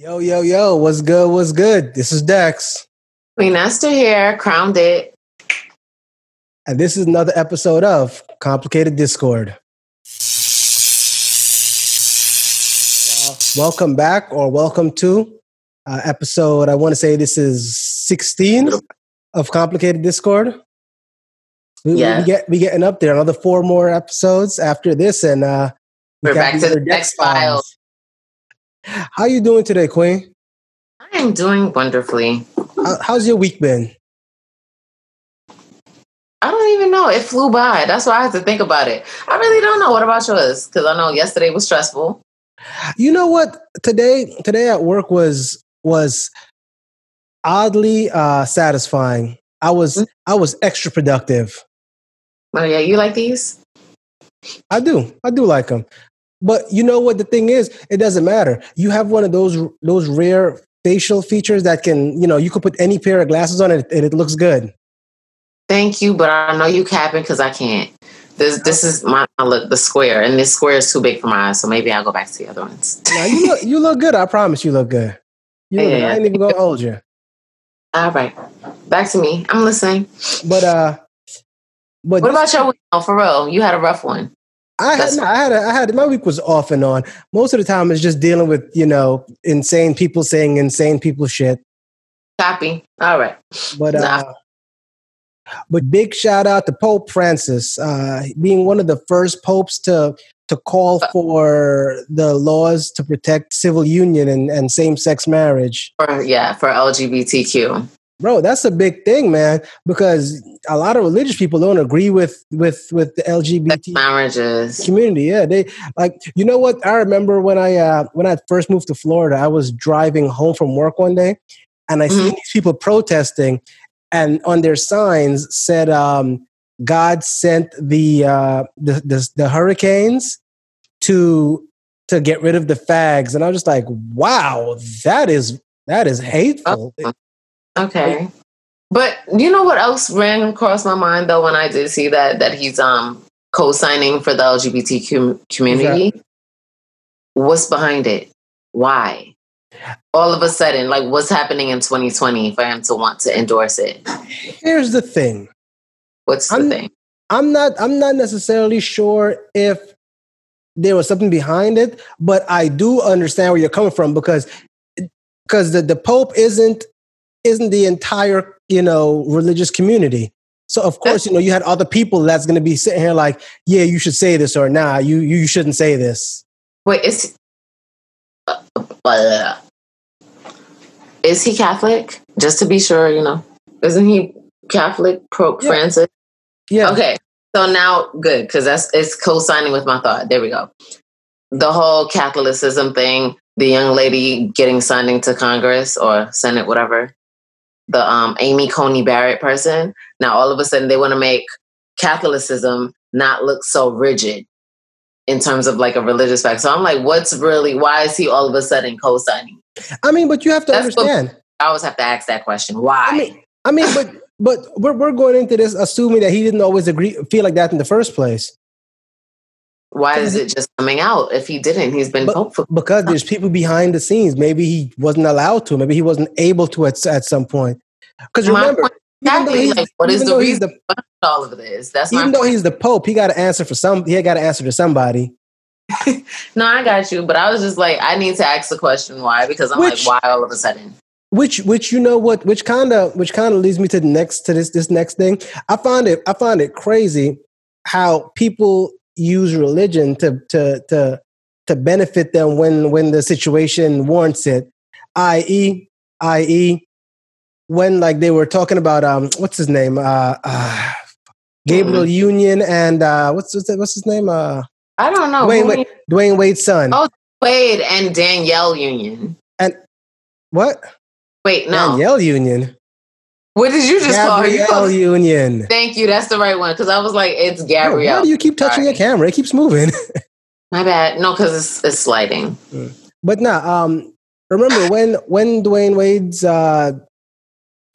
Yo, yo, yo, what's good? What's good? This is Dex. Queen Esther here, crowned it. And this is another episode of Complicated Discord. Uh, welcome back, or welcome to uh, episode, I want to say this is 16 of Complicated Discord. We, Yeah. we get we getting up there. Another four more episodes after this, and uh, we We're back to the Dex Dex Files. How you doing today, Queen? I am doing wonderfully. How, how's your week been? I don't even know. It flew by. That's why I have to think about it. I really don't know. What about yours? Because I know yesterday was stressful. You know what? Today, today at work was was oddly uh, satisfying. I was Mm. I was extra productive. Oh yeah, you like these? I do, I do like them. But you know what? The thing is, it doesn't matter. You have one of those those rare facial features that can, you know, you could put any pair of glasses on it and it looks good. Thank you, but I know you capping because I can't. This this is my, look, the square, and this square is too big for my eyes. So maybe I'll go back to the other ones. Now you look you look good. I promise you look good. You look good. Yeah. I ain't even gonna hold you. All right, back to me. I'm listening. But uh, but What about your week? Oh, for real, you had a rough one. I had, no, I had, a, I had, my week was off and on. Most of the time, it's just dealing with, you know, insane people saying insane people shit. Copy. All right. But, Nah. uh, but big shout out to Pope Francis, uh, being one of the first popes to to call for the laws to protect civil union and, and same sex marriage. For, yeah, for LGBTQ. Bro, that's a big thing, man, because a lot of religious people don't agree with with with the LGBT Marriages. community. Yeah they like you know what? I remember when i uh when i first moved to florida i was driving home from work one day and i seen Mhm. these people protesting and on their signs said um god sent the uh the the, the hurricanes to to get rid of the fags. And i was just like wow that is that is hateful Okay. But you know what else ran across my mind though when I did see that that he's um co-signing for the LGBTQ community? What's behind it? Why? All of a sudden, like what's happening in 2020 for him to want to endorse it? here's the thing What's the I'm- thing? I'm not I'm not necessarily sure if there was something behind it, but I do understand where you're coming from because because the, the Pope isn't isn't the entire, you know, religious community. So of course, you know, you had other people that's gonna be sitting here like, yeah, you should say this or nah, you you shouldn't say this. Wait, is uh, uh, is he Catholic? Just to be sure, you know. Isn't he Catholic Pope Yeah. Francis? Yeah. Okay, so now good because that's it's co-signing with my thought. There we go. The whole Catholicism thing, the young lady getting signed into Congress or Senate, whatever. The um, Amy Coney Barrett person. Now all of a sudden they want to make Catholicism not look so rigid in terms of like a religious fact. So I'm like, what's really? Why is he all of a sudden co-signing? I mean, but you have to That's understand. I always have to ask that question. Why? I mean, I mean, but but we're we're going into this assuming that he didn't always agree feel like that in the first place. Why is it just coming out if he didn't? He's been But- pope because there's people behind the scenes. Maybe he wasn't allowed to. Maybe he wasn't able to at, at some point. Because remember, point exactly, like, what is the reason the all of this. That's even though point. he's the Pope, he got to answer for some. He got to answer to somebody. No, I got you, but I was just like, I need to ask the question why because I'm Which- like, why all of a sudden? Which which you know what? Which kind of which kind of leads me to the next to this this next thing. I find it I find it crazy how people use religion to to to to benefit them when when the situation warrants it. I.e. i.e. when like they were talking about um what's his name uh, uh Gabrielle Union and uh what's what's, what's his name uh I don't know. Dwyane Wade, Dwyane Wade's son. Oh, Wade and Danielle Union. And what? Wait, no. Danielle Union. What did you just call her? Gabrielle Union. Thank you. That's the right one because I was like, it's Yo, Gabrielle. Why do you keep touching your camera? It keeps moving. My bad. No, because it's, it's sliding. but nah, um, remember when when Dwyane Wade's uh,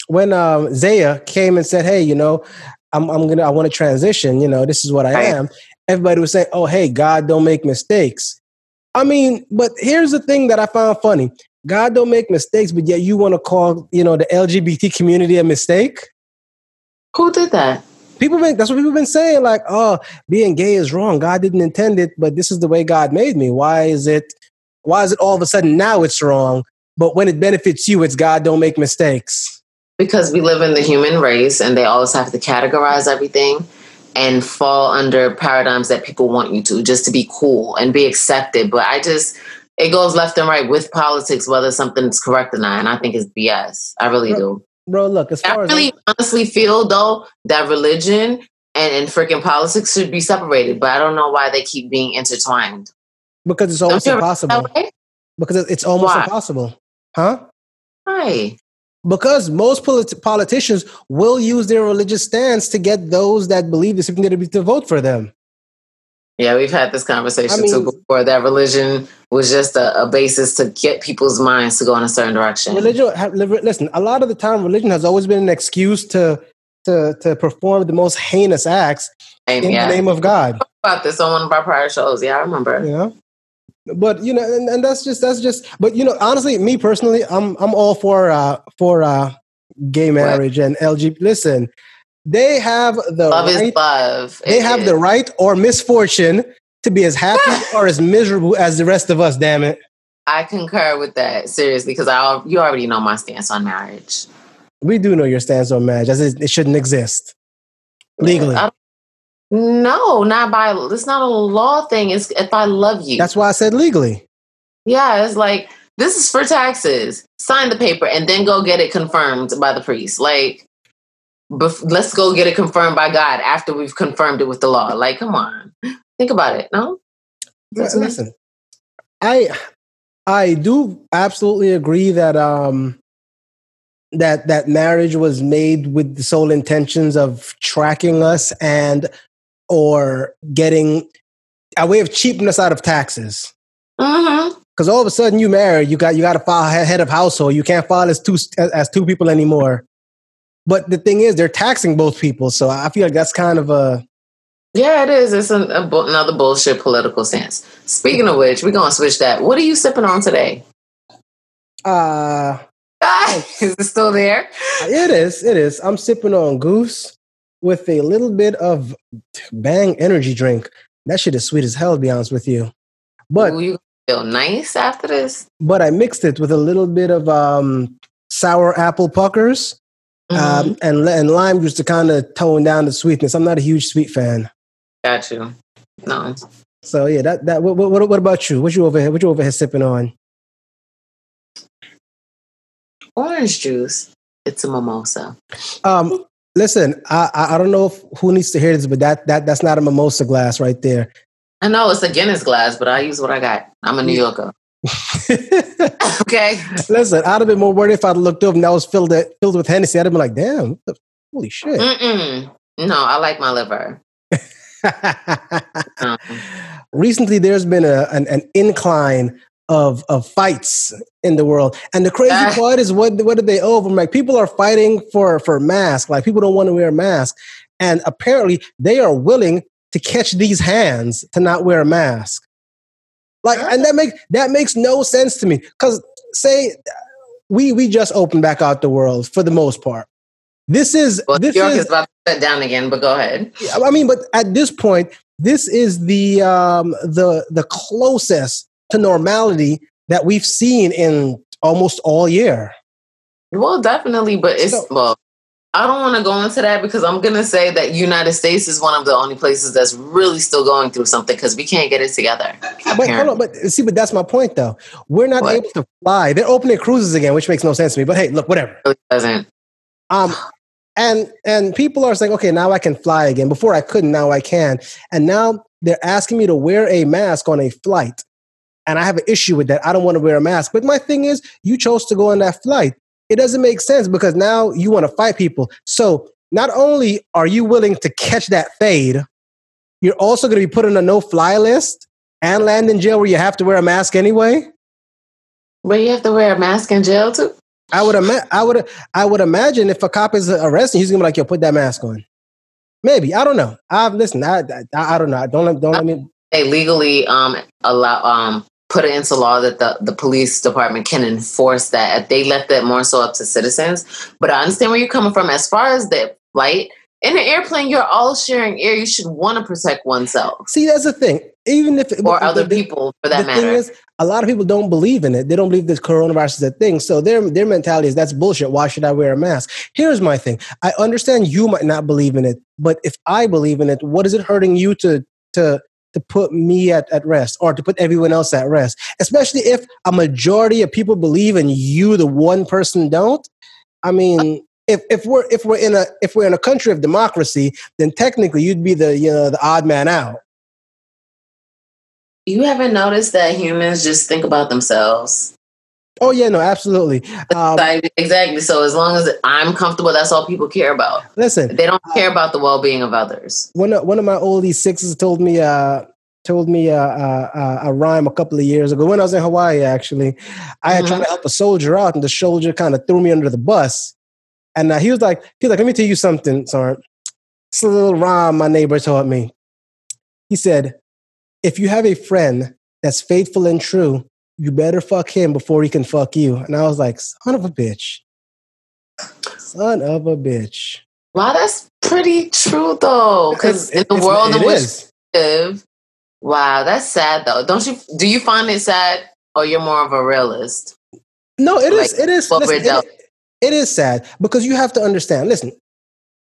when um, Zaya came and said, "Hey, you know, I'm I'm gonna I want to transition. You know, this is what I Right. am." Everybody was saying, "Oh, hey, God don't make mistakes." I mean, but here's the thing that I found funny. God don't make mistakes, but yet you want to call you know the LGBT community a mistake. Who did that? People been that's what people been saying. Like, oh, being gay is wrong. God didn't intend it, but this is the way God made me. Why is it? Why is it all of a sudden now it's wrong? But when it benefits you, it's God don't make mistakes. Because we live in the human race, and they always have to categorize everything and fall under paradigms that people want you to, just to be cool and be accepted. But I just it goes left and right with politics, whether something's correct or not. And I think it's BS. I really bro, do. Bro, look, as far as I really as honestly feel though that religion and, and freaking politics should be separated, but I don't know why they keep being intertwined. Because it's almost impossible. Because it's almost why? impossible. Huh? Why? Because most polit- politicians will use their religious stance to get those that believe the same to vote for them. Yeah, we've had this conversation I mean- too before. That religion was just a, a basis to get people's minds to go in a certain direction. religion listen a lot of the time religion has always been an excuse to to to perform the most heinous acts And in yeah, the name of god about this on one of our prior shows. Yeah, I remember. Yeah, but you know and, and that's just that's just but you know honestly me personally i'm i'm all for uh for uh gay marriage and lg listen they have the Love right is love. they It have is. the right or misfortune to be as happy or as miserable as the rest of us damn it I concur with that seriously because I you already know my stance on marriage. we do know your stance on marriage as it, it shouldn't exist legally no, not by. It's not a law thing. It's if I love you. that's why i said legally Yeah, it's like this is for taxes. Sign the paper and then go get it confirmed by the priest. Like, bef- let's go get it confirmed by God after we've confirmed it with the law. Like, come on, think about it. No, That's listen i i do absolutely agree that um that that marriage was made with the sole intentions of tracking us and or getting a way of cheaping us out of taxes mm-hmm. because all of a sudden you marry you got you got to file head of household you can't file as two as two people anymore but the thing is they're taxing both people so i feel like that's kind of a yeah, it is. It's an, a, another bullshit political stance. Speaking of which, we're gonna switch that. What are you sipping on today? uh Ah, is it still there? It is. It is. I'm sipping on Goose with a little bit of Bang energy drink. That shit is sweet as hell, to be honest with you. But Ooh, you feel nice after this? but I mixed it with a little bit of um, sour apple puckers Mhm. um, and and lime juice to kind of tone down the sweetness. I'm not a huge sweet fan, Got you. No, so yeah. That that. What, what, what about you? What you over here? What you over here sipping on? orange juice. It's a mimosa. Um, listen, I I don't know if, who needs to hear this, but that that that's not a mimosa glass right there. I know it's a Guinness glass, but I use what I got. I'm a New Yorker. Okay. Listen, I'd have been more worried if I'd looked up and that was filled filled with Hennessy. I'd have been like, damn, holy shit. Mm-mm. No, I like my liver. Um, Recently, there's been a, an, an incline of, of fights in the world. And the crazy Ah. part is what, what did they over? Like people are fighting for, for masks. Like people don't want to wear masks. And apparently they are willing to catch these hands to not wear a mask. Like, and that makes that makes no sense to me. Because say we we just opened back out the world for the most part. This is well, New this York is is about to shut down again, but go ahead. I mean, but at this point, this is the um, the the closest to normality that we've seen in almost all year. Well, definitely, but it's So- well. I don't want to go into that because I'm gonna say that United States is one of the only places that's really still going through something because we can't get it together. But hold on, but see, but that's my point though. We're not What? able to fly. They're opening cruises again, which makes no sense to me. But hey, look, whatever. It doesn't. Um, and and people are saying, okay, now I can fly again. Before I couldn't, now I can. And now they're asking me to wear a mask on a flight. And I have an issue with that. I don't want to wear a mask. But my thing is, you chose to go on that flight. It doesn't make sense because now you want to fight people. So not only are you willing to catch that fade, you're also going to be put on a no-fly list and land in jail where you have to wear a mask anyway. But you have to wear a mask in jail too. I would ima- I would I would imagine if a cop is arresting, he's gonna be like, "Yo, put that mask on." Maybe I don't know. I've listened. I, I I don't know. Don't don't let me. They legally um allow um put it into law that the, the police department can enforce that. They left that more so up to citizens. But I understand where you're coming from. As far as the flight, in an airplane, you're all sharing air. You should want to protect oneself. See, that's the thing. Even if or other the, people, for that matter. Is, a lot of people don't believe in it. They don't believe this coronavirus is a thing. So their their mentality is that's bullshit. Why should I wear a mask? Here's my thing. I understand you might not believe in it, but if I believe in it, what is it hurting you to to to put me at, at rest or to put everyone else at rest? Especially if a majority of people believe and you, the one person, don't. I mean, if, if we're if we're in a if we're in a country of democracy, then technically you'd be the you know the odd man out. You haven't noticed that humans just think about themselves. Oh yeah, no, absolutely. Um, exactly. So as long as I'm comfortable, that's all people care about. Listen, they don't care about the well being of others. One of, one of my oldie sixes told me uh, told me uh, uh, uh, a rhyme a couple of years ago when I was in Hawaii. Actually, I had mm-hmm. tried to help a soldier out, and the soldier kind of threw me under the bus. And uh, he was like, he was like, let me tell you something, Sorry, It's a little rhyme my neighbor taught me. He said, if you have a friend that's faithful and true, you better fuck him before he can fuck you. And I was like, son of a bitch. Son of a bitch. Wow, that's pretty true though. Because in the world in which is. live, wow, that's sad though. Don't you do you find it sad or you're more of a realist? No, it like, is. It is. Listen, it, it is sad because you have to understand. Listen,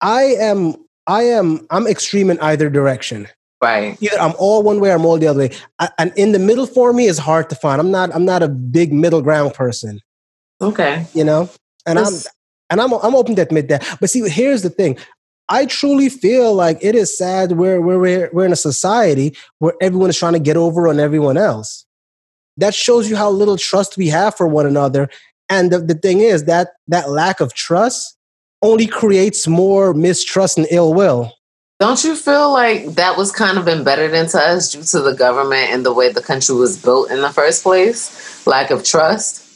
I am I am I'm extreme in either direction. Right. Either I'm all one way or I'm all the other way. I, and in the middle for me is hard to find. I'm not I'm not a big middle ground person. Okay. You know? And I'm and I'm I'm open to admit that. But see, here's the thing. I truly feel like it is sad where we're, we're in a society where everyone is trying to get over on everyone else. That shows you how little trust we have for one another and the, the thing is that that lack of trust only creates more mistrust and ill will. Don't you feel like that was kind of embedded into us due to the government and the way the country was built in the first place? Lack of trust?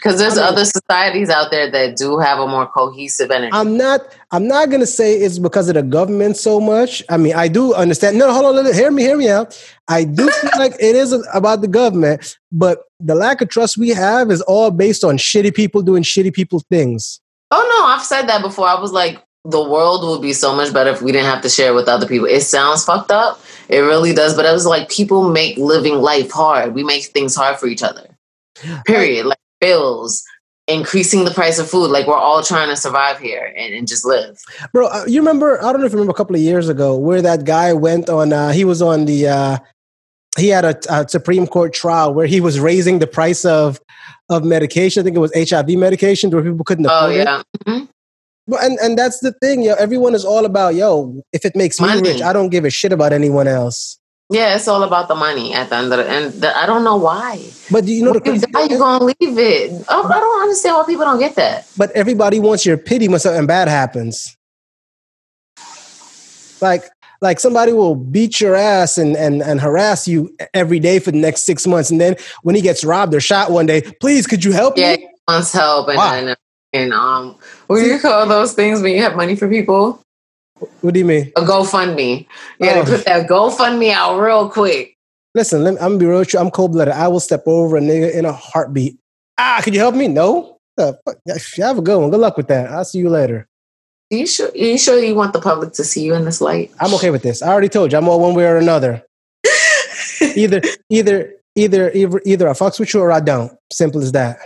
Because there's I mean, other societies out there that do have a more cohesive energy. I'm not. I'm not gonna say it's because of the government so much. I mean, I do understand. No, hold on. Hear me. Hear me out. I do feel like it is about the government, but the lack of trust we have is all based on shitty people doing shitty people things. Oh no, I've said that before. I was like, the world would be so much better if we didn't have to share with other people. It sounds fucked up. It really does. But it was like people make living life hard. We make things hard for each other. Period. Like bills, increasing the price of food. Like we're all trying to survive here and, and just live. Bro, uh, you remember? I don't know if you remember a couple of years ago where that guy went on. Uh, he was on the. Uh, he had a, a, Supreme Court trial where he was raising the price of of medication. I think it was HIV medication where people couldn't afford oh, yeah. it. Mm-hmm. Well, and and that's the thing, yo. Everyone is all about yo. If it makes Money. me rich, I don't give a shit about anyone else. Yeah, it's all about the money at the end of the and the, I don't know why. But you know, the how you gonna leave it? I, I don't understand why people don't get that. But everybody wants your pity when something bad happens. Like, like somebody will beat your ass and and and harass you every day for the next six months, and then when he gets robbed or shot one day, please, could you help yeah, me? Yeah, wants help, and, wow. and and um, what do you call those things when you have money for people? What do you mean? A GoFundMe. You gotta oh. put that GoFundMe out real quick. Listen, me, I'm gonna be real true. I'm cold blooded. I will step over a nigga in a heartbeat. Ah, can you help me? No. Uh, have a good one. Good luck with that. I'll see you later. Are you sure? Are you sure you want the public to see you in this light? I'm okay with this. I already told you. I'm all one way or another. either, either, either, either, either I fucks with you or I don't. Simple as that.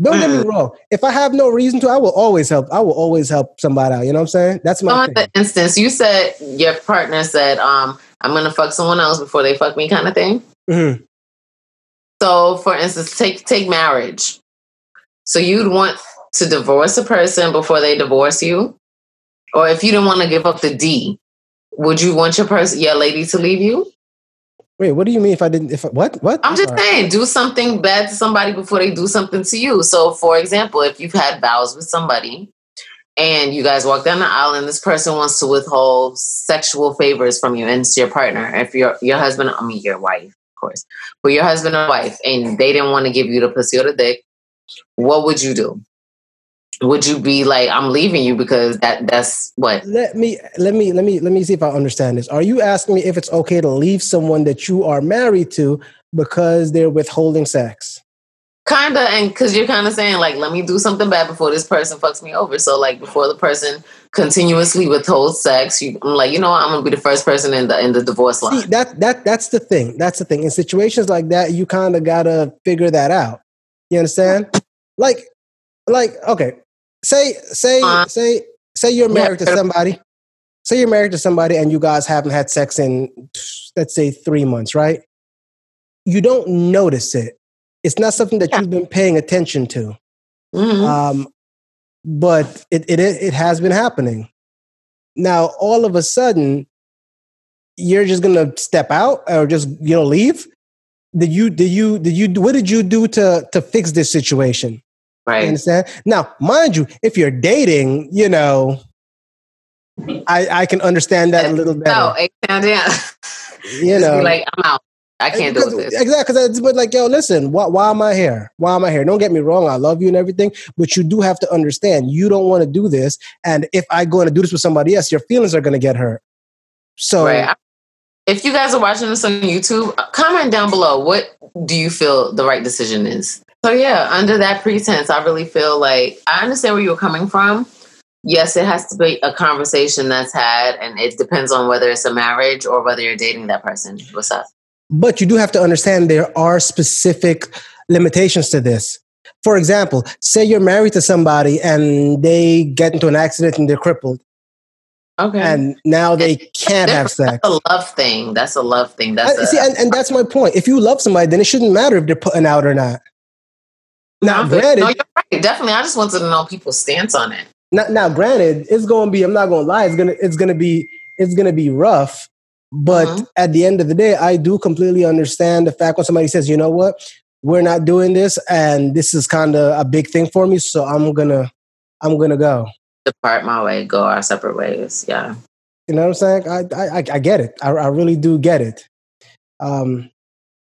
Don't get me mm. wrong. If I have no reason to, I will always help. I will always help somebody out. You know what I'm saying? That's my. So the instance, you said your partner said, um, "I'm gonna fuck someone else before they fuck me," kind of thing. Mm-hmm. So, for instance, take take marriage. So you'd want to divorce a person before they divorce you, or if you didn't want to give up the D, would you want your person, your lady, to leave you? Wait, what do you mean if I didn't? If what? What? I'm just saying, do something bad to somebody before they do something to you. So, for example, if you've had vows with somebody and you guys walk down the aisle and this person wants to withhold sexual favors from you and it's your partner, if your your husband, I mean your wife, of course, but your husband or wife, and they didn't want to give you the pussy or the dick, what would you do? Would you be like, I'm leaving you because that that's what? Let me let me let me let me see if I understand this. Are you asking me if it's okay to leave someone that you are married to because they're withholding sex? Kinda, and because you're kind of saying like, let me do something bad before this person fucks me over. So like, before the person continuously withholds sex, you, I'm like, you know, what? I'm gonna be the first person in the in the divorce line. See, that that that's the thing. That's the thing. In situations like that, you kind of gotta figure that out. You understand? Like, like okay, say say uh, say say you're married yeah. to somebody. Say you're married to somebody and you guys haven't had sex in let's say three months, right? You don't notice it it's not something that yeah. you've been paying attention to. Mm-hmm. Um, but it, it it has been happening. Now, all of a sudden, you're just gonna step out or just you know leave. Did you did you did you what did you do to to fix this situation? Right. You understand? Now, mind you, if you're dating, you know, I I can understand that a little better. Oh, yeah. You know, like I'm out. I can't do this. Exactly. Because but like, yo, listen, why, why am I here? Why am I here? Don't get me wrong. I love you and everything, but you do have to understand you don't want to do this. And if I go and do this with somebody else, your feelings are going to get hurt. So, right. if you guys are watching this on YouTube, comment down below. What do you feel the right decision is? So, yeah, under that pretense, I really feel like I understand where you're coming from. Yes, it has to be a conversation that's had, and it depends on whether it's a marriage or whether you're dating that person. What's up? But you do have to understand there are specific limitations to this. For example, say you're married to somebody and they get into an accident and they're crippled. Okay. And now they can't have sex. That's a love thing. That's a love thing. That's I, see, and, and, that's my point. If you love somebody, then it shouldn't matter if they're putting out or not. Now, granted, no, you're right. Definitely, I just wanted to know people's stance on it. Now, now, granted, it's going to be. I'm not going to lie. It's gonna. It's gonna be. It's gonna be rough but mm-hmm. at the end of the day, I do completely understand the fact when somebody says, you know what, we're not doing this and this is kind of a big thing for me. So I'm gonna I'm gonna go. Depart my way, go our separate ways. Yeah. You know what I'm saying? I I, I get it. I, I really do get it. Um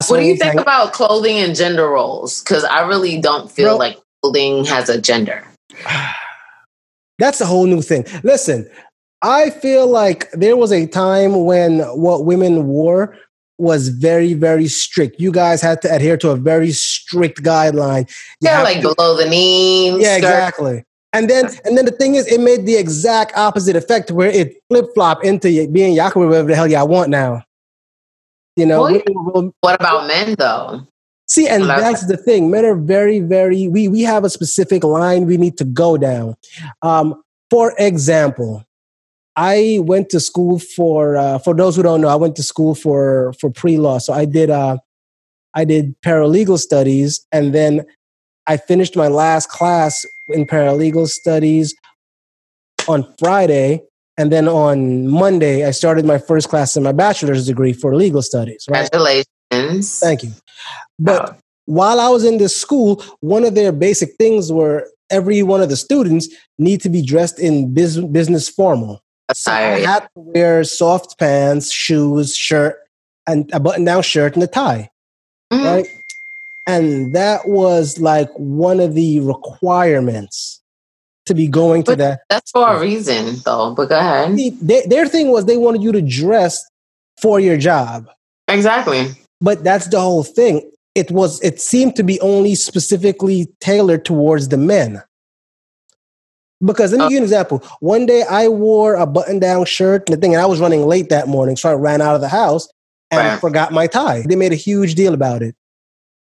what do you think about clothing and gender roles? Because I really don't feel Bro, like clothing has a gender. That's a whole new thing. Listen, I feel like there was a time when what women wore was very, very strict. You guys had to adhere to a very strict guideline. You yeah, like to, below the knee. Yeah, skirt. exactly. And then, and then the thing is, it made the exact opposite effect where it flip flop into being Yakuza, whatever the hell y'all want now. You know. Well, what about men though? See, and that's the thing. Men are very, very. We we have a specific line we need to go down. Um, for example, I went to school for uh, for those who don't know, I went to school for for pre law. So I did uh, I did paralegal studies, and then I finished my last class in paralegal studies on Friday, and then on Monday I started my first class in my bachelor's degree for legal studies. Right? Congratulations! Thank you. But wow. while I was in this school, one of their basic things were every one of the students need to be dressed in business formal. So I had to wear soft pants, shoes, shirt, and a button-down shirt and a tie, mm-hmm. right? And that was like one of the requirements to be going but to that. That's for a reason, though. But go ahead. They, their thing was they wanted you to dress for your job. Exactly. But that's the whole thing. It was. It seemed to be only specifically tailored towards the men. Because let me uh, give you an example. One day I wore a button down shirt and the thing, and I was running late that morning. So I ran out of the house and right. forgot my tie. They made a huge deal about it.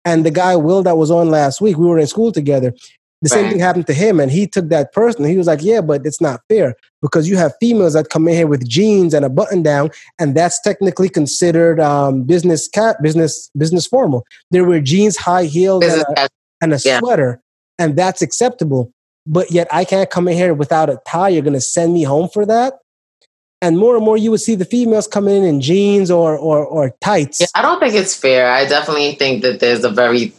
And the guy, Will, that was on last week, we were in school together. The right. same thing happened to him. And he took that person. He was like, Yeah, but it's not fair because you have females that come in here with jeans and a button down, and that's technically considered um, business cat business business formal. There were jeans, high heels, and a, and a yeah. sweater, and that's acceptable but yet I can't come in here without a tie. You're going to send me home for that. And more and more, you would see the females coming in in jeans or or, or tights. Yeah, I don't think it's fair. I definitely think that there's a very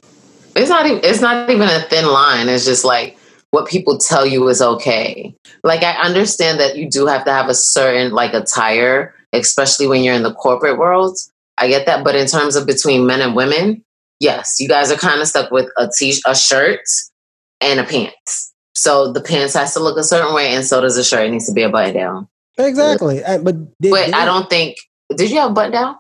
it's not even it's not even a thin line. It's just like what people tell you is okay. Like I understand that you do have to have a certain like attire, especially when you're in the corporate world. I get that, but in terms of between men and women, yes, you guys are kind of stuck with a t a shirt and a pants So the pants has to look a certain way, and so does the shirt. It needs to be a button down. Exactly. Uh, but they, But they- I don't think. Did you have a button down?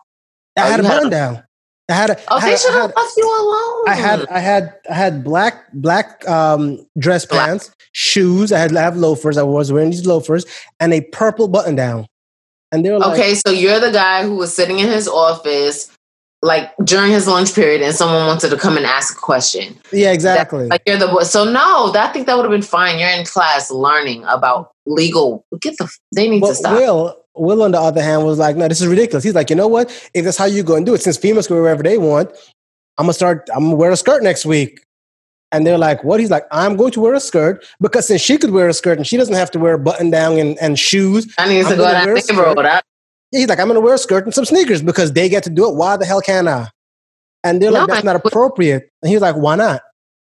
I oh, had a had button a- down. I had a. Oh, I had they should I have had- left you alone. I had I had I had black black um dress Black. pants, shoes. I had I have loafers. I was wearing these loafers and a purple button down. And they were like, Okay, so you're the guy who was sitting in his office, like during his lunch period, and someone wanted to come and ask a question. yeah, exactly. Like you're the boy. So no, I think that would have been fine. You're in class learning about legal. Get the. They need to stop. Will Will on the other hand was like, no, this is ridiculous. He's like, you know what? If that's how you go and do it, since females can wear wherever they want, I'm gonna start. I'm gonna wear a skirt next week. And they're like, what? He's like, I'm going to wear a skirt because since she could wear a skirt and she doesn't have to wear a button down and, and shoes, I need to go gonna a the neighborhood. I- He's like, I'm going to wear a skirt and some sneakers because they get to do it. Why the hell can't I? And they're like, No, that's not appropriate. And he was like, why not?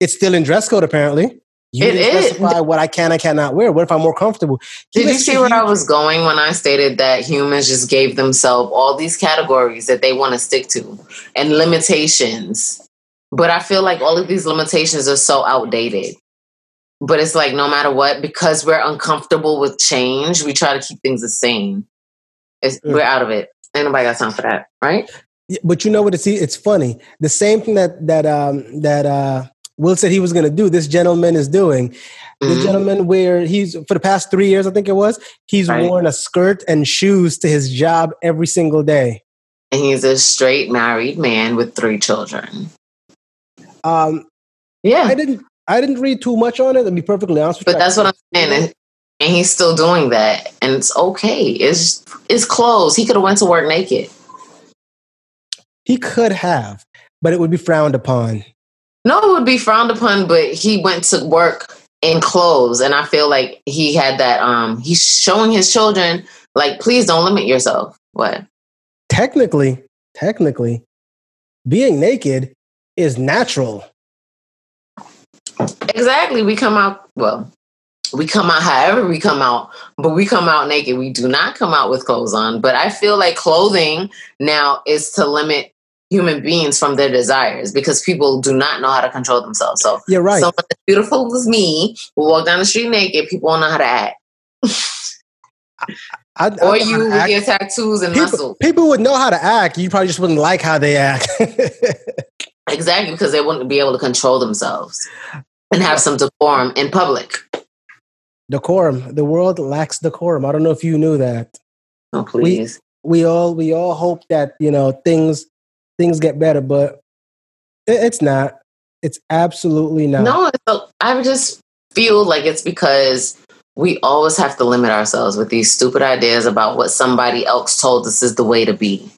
It's still in dress code, apparently. You It didn't is. specify what I can and cannot wear. What if I'm more comfortable? Did you see where I was going when I stated that humans just gave themselves all these categories that they want to stick to and limitations? But I feel like all of these limitations are so outdated. But it's like no matter what, because we're uncomfortable with change, we try to keep things the same. It's, Mm. We're out of it. Ain't nobody got time for that, right? But you know what? It's it's funny. The same thing that that um that uh Will said he was going to do. This gentleman is doing. The Mhm. gentleman where he's for the past three years, I think it was, he's Right. worn a skirt and shoes to his job every single day. And he's a straight married man with three children. Um, Yeah. I didn't I didn't read too much on it. To be perfectly honest with you, But that's what I'm saying. And, and he's still doing that. And it's okay. It's it's clothes. He could have went to work naked. He could have, but it would be frowned upon. No, it would be frowned upon, but he went to work in clothes. And I feel like he had that um he's showing his children, like, please don't limit yourself. What? Technically, technically, being naked is natural. Exactly. We come out well, we come out however we come out, but we come out naked. We do not come out with clothes on. But I feel like clothing now is to limit human beings from their desires because people do not know how to control themselves. So You're right. someone as beautiful as me will walk down the street naked, people won't know how to act. I, I Or you with act. your tattoos and people, muscle. people would know how to act. You probably just wouldn't like how they act. Exactly, because they wouldn't be able to control themselves and have some decorum in public. decorum. The world lacks decorum. I don't know if you knew that. Oh, please. We all we all hope that you know things things get better, but it, it's not. It's absolutely not. No, a- I just feel like it's because we always have to limit ourselves with these stupid ideas about what somebody else told us is the way to be.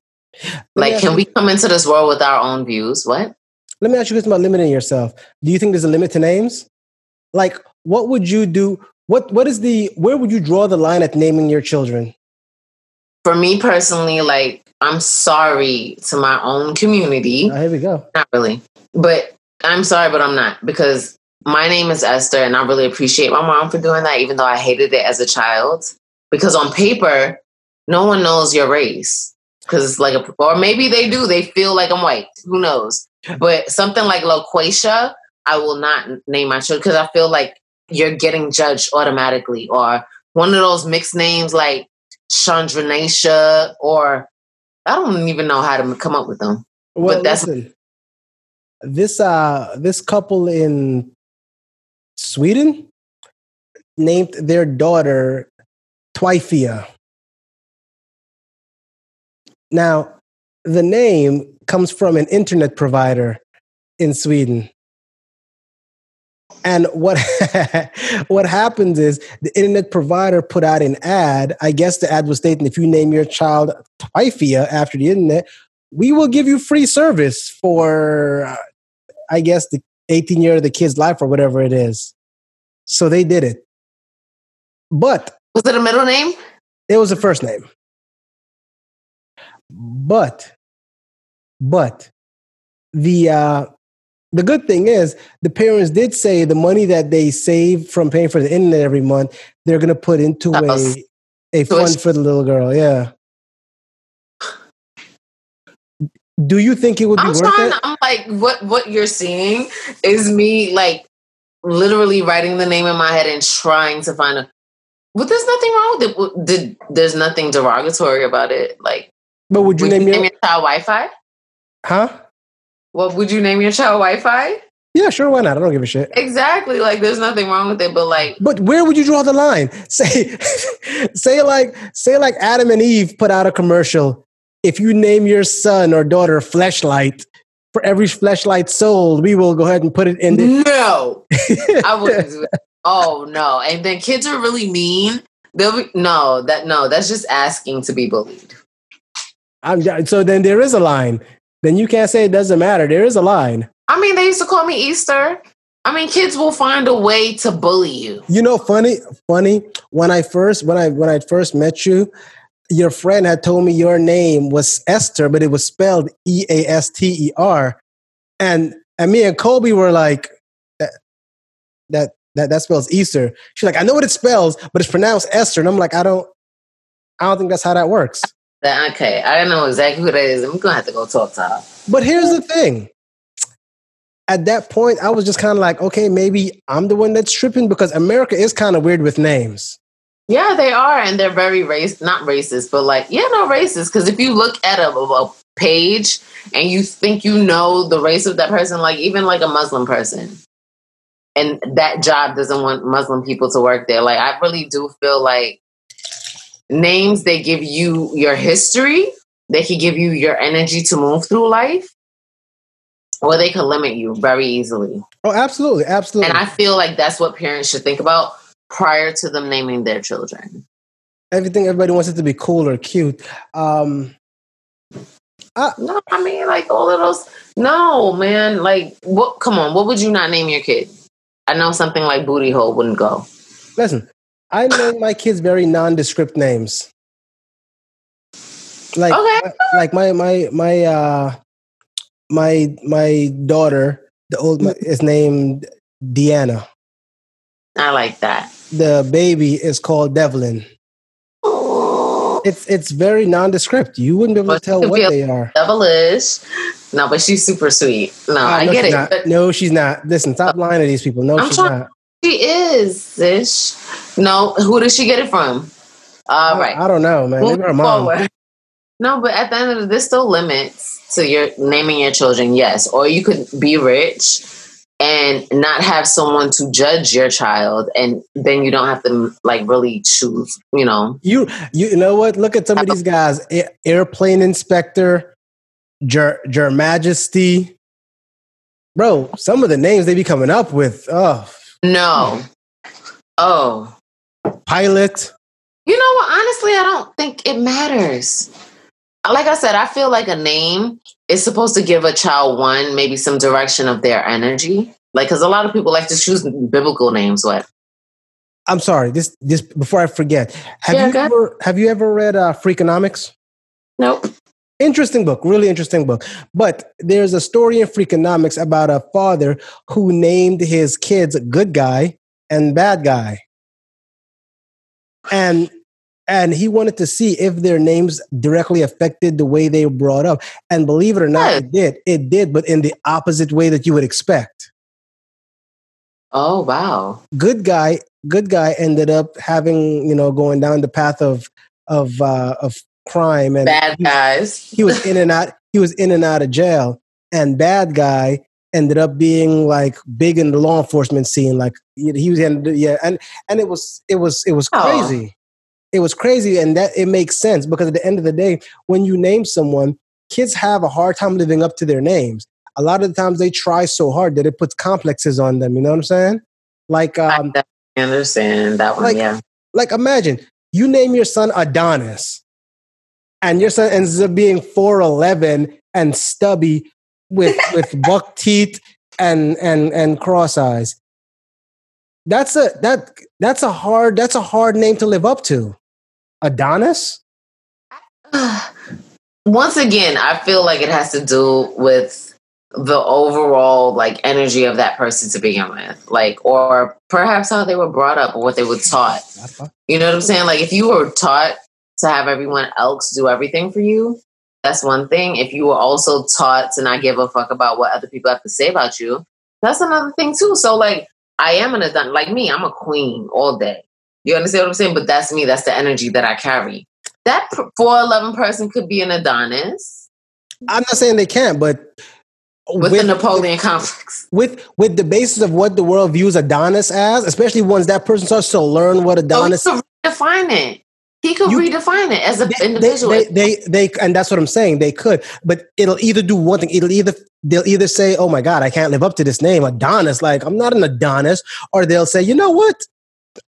Like, can you- we come into this world with our own views? What? Let me ask you this about limiting yourself. Do you think there's a limit to names? Like, what would you do? What What is the? Where would you draw the line at naming your children? For me personally, like, I'm sorry to my own community. Oh, here we go. Not really. But I'm sorry, but I'm not because my name is Esther and I really appreciate my mom for doing that, even though I hated it as a child. Because on paper, no one knows your race. Because it's like, a, or maybe they do. They feel like I'm white. Who knows? But something like Loquacia, I will not name my children because I feel like you're getting judged automatically. Or one of those mixed names like Chandranacia, or I don't even know how to come up with them. Well, that's- listen. This uh, this couple in Sweden named their daughter Twifia. Now, the name comes from an internet provider in Sweden. And what what happens is the internet provider put out an ad. I guess the ad was stating if you name your child Twyfia after the internet, we will give you free service for uh, I guess the 18 year of the kid's life or whatever it is. So they did it. But Was it a middle name? it was a first name. But, but the uh, the good thing is the parents did say the money that they save from paying for the internet every month they're going to put into That a was- a fund for the little girl. Yeah. Do you think it would be I'm worth trying. it? I'm like, what? What you're seeing is me like literally writing the name in my head and trying to find a. But there's nothing wrong with it. Did there's nothing derogatory about it? Like, but would you would name you your name your child Wi-Fi? huh? What would you name your child Wi-Fi? Yeah, sure. Why not? I don't give a shit. Exactly. Like, there's nothing wrong with it. But like, But where would you draw the line? Say, say like, say like Adam and Eve put out a commercial. If you name your son or daughter Fleshlight, for every fleshlight sold, we will go ahead and put it in the. no, I wouldn't. Oh no! And then kids are really mean. They'll be no, that no, that's just asking to be bullied. I'm, so then there is a line. Then you can't say it doesn't matter. There is a line. I mean, they used to call me Easter. I mean, kids will find a way to bully you. You know, funny, funny. When I first, when I when I first met you, your friend had told me your name was Esther, but it was spelled E A S T E R, and and me and Colby were like, that that that that spells Easter. She's like, I know what it spells, but it's pronounced Esther, and I'm like, I don't, I don't think that's how that works. That okay, I don't know exactly who that is. I'm gonna have to go talk to her. But here's the thing. At that point, I was just kind of like, okay, maybe I'm the one that's tripping because America is kind of weird with names. Yeah, they are, and they're very race not racist, but like yeah, no racist. Because if you look at a, a page and you think you know the race of that person, like even like a Muslim person, and that job doesn't want Muslim people to work there. Like I really do feel like names they give you your history, they can give you your energy to move through life, or they can limit you very easily. Oh, absolutely, absolutely. And I feel like that's what parents should think about prior to them naming their children. Everything everybody wants it to be cool or cute. Um, No, I mean like all of those. No, man. Like what? Come on. What would you not name your kid? I know something like booty hole wouldn't go. listen, I name my kids very nondescript names. Like, Okay. like my my my uh my my daughter, the old is named Deanna. I like that. The baby is called Devlin. It's it's very nondescript. You wouldn't be able to tell what they are. Devilish. No, but she's super sweet. No, Ah, I no, get it. not. But No, she's not. Listen, stop lying to these people. No, I'm she's trying- not. she is, ish. No, who did she get it from? Uh, All right. I don't know, man. Maybe her mom. forward. No, but at the end of the there's still limits to your naming your children, yes. Or you could be rich and not have someone to judge your child and then you don't have to like really choose, you know. You you know what? Look at some of these guys: A- airplane inspector, Your Your Majesty. Bro, some of the names they be coming up with. Oh, No. Oh. Pilot. You know what? Honestly, I don't think it matters. Like I said, I feel like a name is supposed to give a child one, maybe some direction of their energy. Like, because a lot of people like to choose biblical names. What? I'm sorry. This this before I forget. Have Yeah, you ever have you ever read uh, Freakonomics? Nope. Interesting book, really interesting book. But there's a story in Freakonomics about a father who named his kids good guy and bad guy. And and he wanted to see if their names directly affected the way they were brought up. And believe it or not, it did. It did, but in the opposite way that you would expect. Oh, wow. Good guy, good guy ended up having, you know, going down the path of of uh, of crime and Bad guys. he was in and out he was in and out of jail and bad guy ended up being like big in the law enforcement scene like he was in yeah and and it was it was it was Oh. crazy it was crazy and that it makes sense because at the end of the day when you name someone kids have a hard time living up to their names a lot of the times they try so hard that it puts complexes on them you know what i'm saying like um I understand that one. like- yeah. like imagine you name your son Adonis, and your son ends up being four eleven and stubby with with buck teeth and and and cross eyes. That's a that that's a hard that's a hard name to live up to. Adonis. Once again, I feel like it has to do with the overall like energy of that person to begin with, like, or perhaps how they were brought up or what they were taught. You know what I'm saying? Like, if you were taught to have everyone else do everything for you, that's one thing. If you were also taught to not give a fuck about what other people have to say about you, that's another thing too. So, like, I am an Adonis. Like me, I'm a queen all day. You understand what I'm saying? But that's me. That's the energy that I carry. That 4'11 person could be an Adonis. I'm not saying they can't, but with, with the Napoleon complex. With with the basis of what the world views Adonis as, especially once that person starts to learn what oh, Adonis oh, define it. He could you, redefine it as an individual. They, they, they, they, and that's what I'm saying. They could, but it'll either do one thing. It'll either they'll either say, "Oh my God, I can't live up to this name, Adonis." Like I'm not an Adonis, or they'll say, "You know what?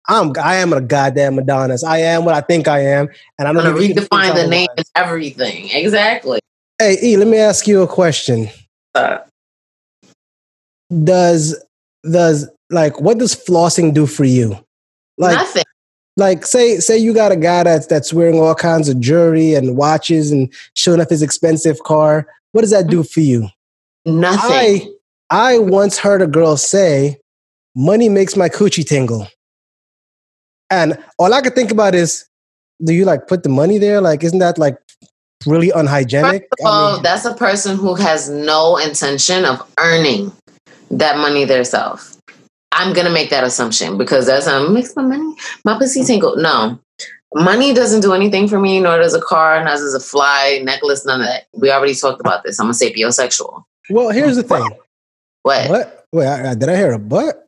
I'm I am a goddamn Adonis. I am what I think I am, and I'm gonna redefine the name and everything." Exactly. Hey, E, let me ask you a question. Uh, does does like what does flossing do for you? Like nothing like say say you got a guy that's that's wearing all kinds of jewelry and watches and showing off his expensive car what does that do for you? Nothing. I i once heard a girl say money makes my coochie tingle. And all i could think about is do you like put the money there? Like isn't that like really unhygienic? First of all, I mean, that's a person who has no intention of earning that money themselves I'm gonna make that assumption because that's um makes my money my pussy tingle. No, money doesn't do anything for me, nor does a car, nor does a fly necklace, none of that. We already talked about this. I'm a sapiosexual. Well, here's the thing. What? What? Wait, I, did I hear a but?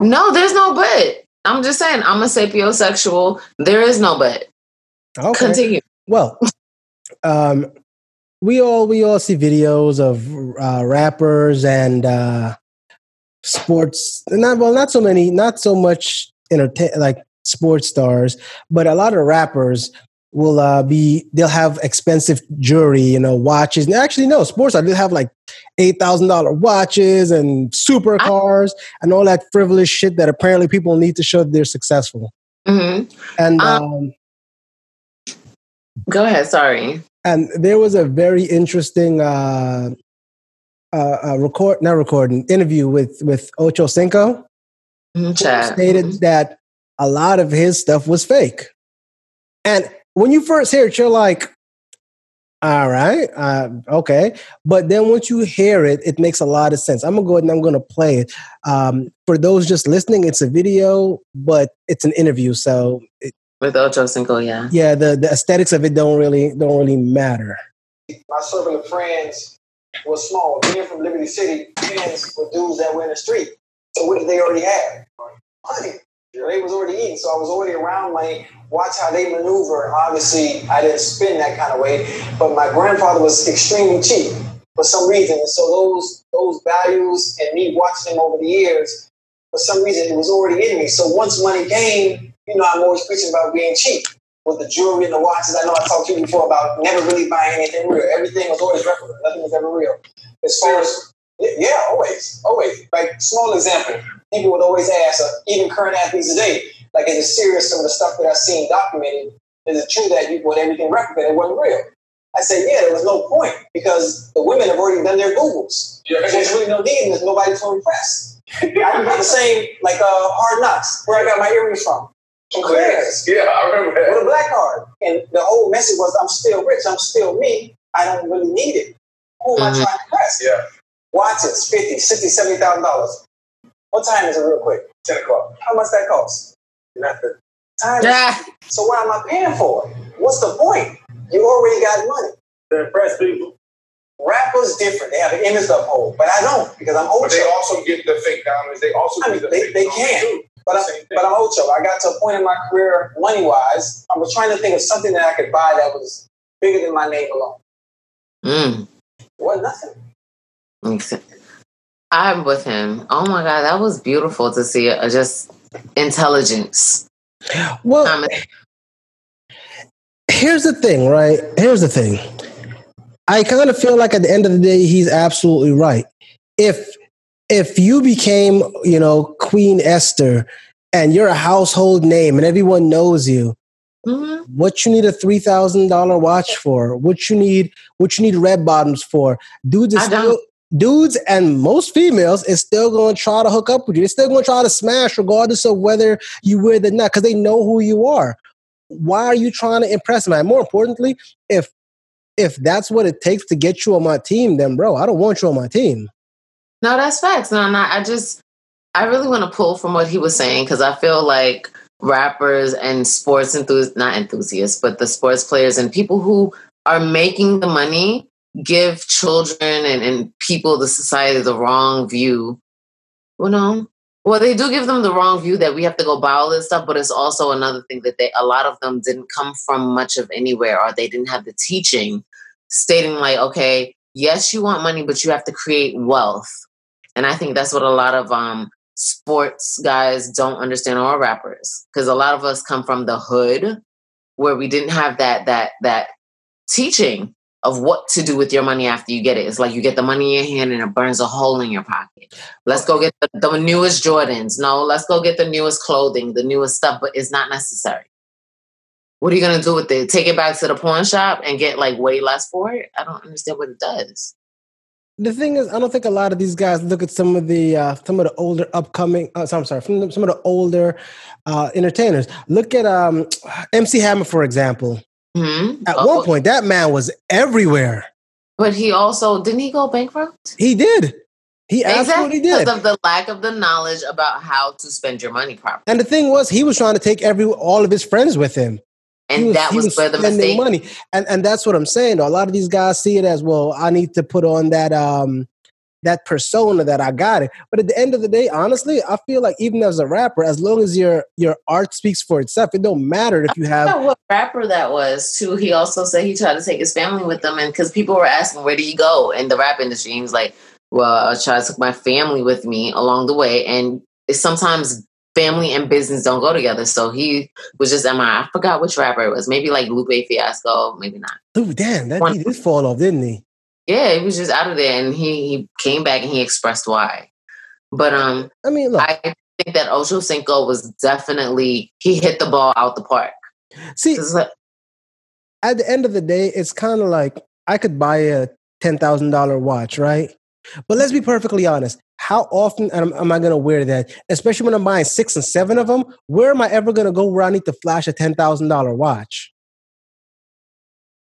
No, there's no but. I'm just saying I'm a sapiosexual. There is no but. Okay. Continue. Well, um, we all we all see videos of uh, rappers and uh, sports not well not so many not so much entertain like sports stars but a lot of rappers will uh, be they'll have expensive jewelry you know watches. And actually no sports stars they'll have like eight thousand dollar watches and supercars and all that frivolous shit that apparently people need to show they're successful. Mm-hmm. and um, um, go ahead sorry. and there was a very interesting uh, uh, a record, not recording, interview with with Ocho Cinco, mm-hmm. stated mm-hmm. that a lot of his stuff was fake. And when you first hear it, you're like, all right, uh, okay. But then once you hear it, it makes a lot of sense. I'm gonna go ahead and I'm gonna play it. Um, for those just listening, it's a video, but it's an interview, so it, with Ocho Cinco, yeah, yeah. The the aesthetics of it don't really don't really matter. My circle of friends was small. Being from Liberty City, friends with dudes that were in the street. So what did they already have? Money. They was already eating, so I was already around money. Watch how they maneuver. Obviously, I didn't spin that kind of way, but my grandfather was extremely cheap for some reason. So those those values and me watching them over the years, for some reason, it was already in me. So once money came, you know, I'm always preaching about being cheap with the jewelry and the watches. I know I talked to you before about never really buying anything real. Everything was always replica. Nothing was ever real. As far as yeah, always, always. Like small example, people would always ask, uh, even current athletes today, like is it serious? Some of the stuff that I've seen documented, is it true that you bought everything replica? It wasn't real. I said, yeah, there was no point because the women have already done their Googles. Yeah. There's really no need and there's nobody to impress. I can do the same, like uh, Hard Knocks, where I got my earrings from. Claire's. Yeah, I remember that. With a black card. And the whole message was, I'm still rich, I'm still me. I don't really need it. Who am mm-hmm. I trying to impress? Yeah. Watches, 50 60 $70,000. What time is it real quick? 10 o'clock. How much that cost? Nothing. Time yeah. so what am I paying for? What's the point? You already got money. To impress people. Rappers different. They have an image to uphold, but I don't because I'm old. But they also get the fake diamonds. They also I mean, the they, they can. But, I, but I'm Ocho. I got to a point in my career, money wise, I was trying to think of something that I could buy that was bigger than my name alone. Mm. What? Nothing. I'm with him. Oh my God, that was beautiful to see. Uh, just intelligence. Well, um, here's the thing, right? Here's the thing. I kind of feel like at the end of the day, he's absolutely right. If if you became, you know, Queen Esther and you're a household name and everyone knows you, mm-hmm. what you need a three thousand dollar watch for? What you need? What you need red bottoms for? Dudes still dudes and most females is still going to try to hook up with you. They're still going to try to smash, regardless of whether you wear the nut, because they know who you are. Why are you trying to impress them? And more importantly, if if that's what it takes to get you on my team, then bro, I don't want you on my team. No, that's facts. No, not, I just I really want to pull from what he was saying because I feel like rappers and sports enthusiasts, not enthusiasts, but the sports players and people who are making the money give children and, and people, the society, the wrong view. Well, no. Well, they do give them the wrong view that we have to go buy all this stuff, but it's also another thing that they a lot of them didn't come from much of anywhere or they didn't have the teaching stating like, okay, yes, you want money, but you have to create wealth. And I think that's what a lot of um sports guys don't understand or rappers. Because a lot of us come from the hood where we didn't have that that that teaching of what to do with your money after you get it. It's like you get the money in your hand and it burns a hole in your pocket. Let's go get the, the newest Jordans. No, let's go get the newest clothing, the newest stuff, but it's not necessary. What are you gonna do with it? Take it back to the pawn shop and get like way less for it? I don't understand what it does. The thing is, I don't think a lot of these guys look at some of the uh, some of the older upcoming. Uh, I'm sorry, from the, some of the older uh, entertainers. Look at um, MC Hammer, for example. Mm-hmm. At one point, that man was everywhere. But he also didn't he go bankrupt? He did. He absolutely did because of the lack of the knowledge about how to spend your money properly. And the thing was, he was trying to take every all of his friends with him. And was, that was, was where the mistake. money. And and that's what I'm saying. Though. A lot of these guys see it as well. I need to put on that um that persona that I got it. But at the end of the day, honestly, I feel like even as a rapper, as long as your your art speaks for itself, it don't matter if you have what rapper that was too. He also said he tried to take his family with him, and because people were asking where did he go in the rap industry, he was like, "Well, I tried to take my family with me along the way," and it's sometimes family and business don't go together. So he was just MI. I forgot which rapper it was. Maybe like Lupe Fiasco, maybe not. Oh damn, that he did fall off, didn't he? Yeah, he was just out of there, and he he came back and he expressed why. But um, I mean, look, I think that Ocho Cinco was definitely he hit the ball out the park. See, like, at the end of the day, it's kind of like I could buy a ten thousand dollar watch, right? But let's be perfectly honest. How often am, am I going to wear that? Especially when I'm buying six and seven of them. Where am I ever going to go where I need to flash a ten thousand dollar watch?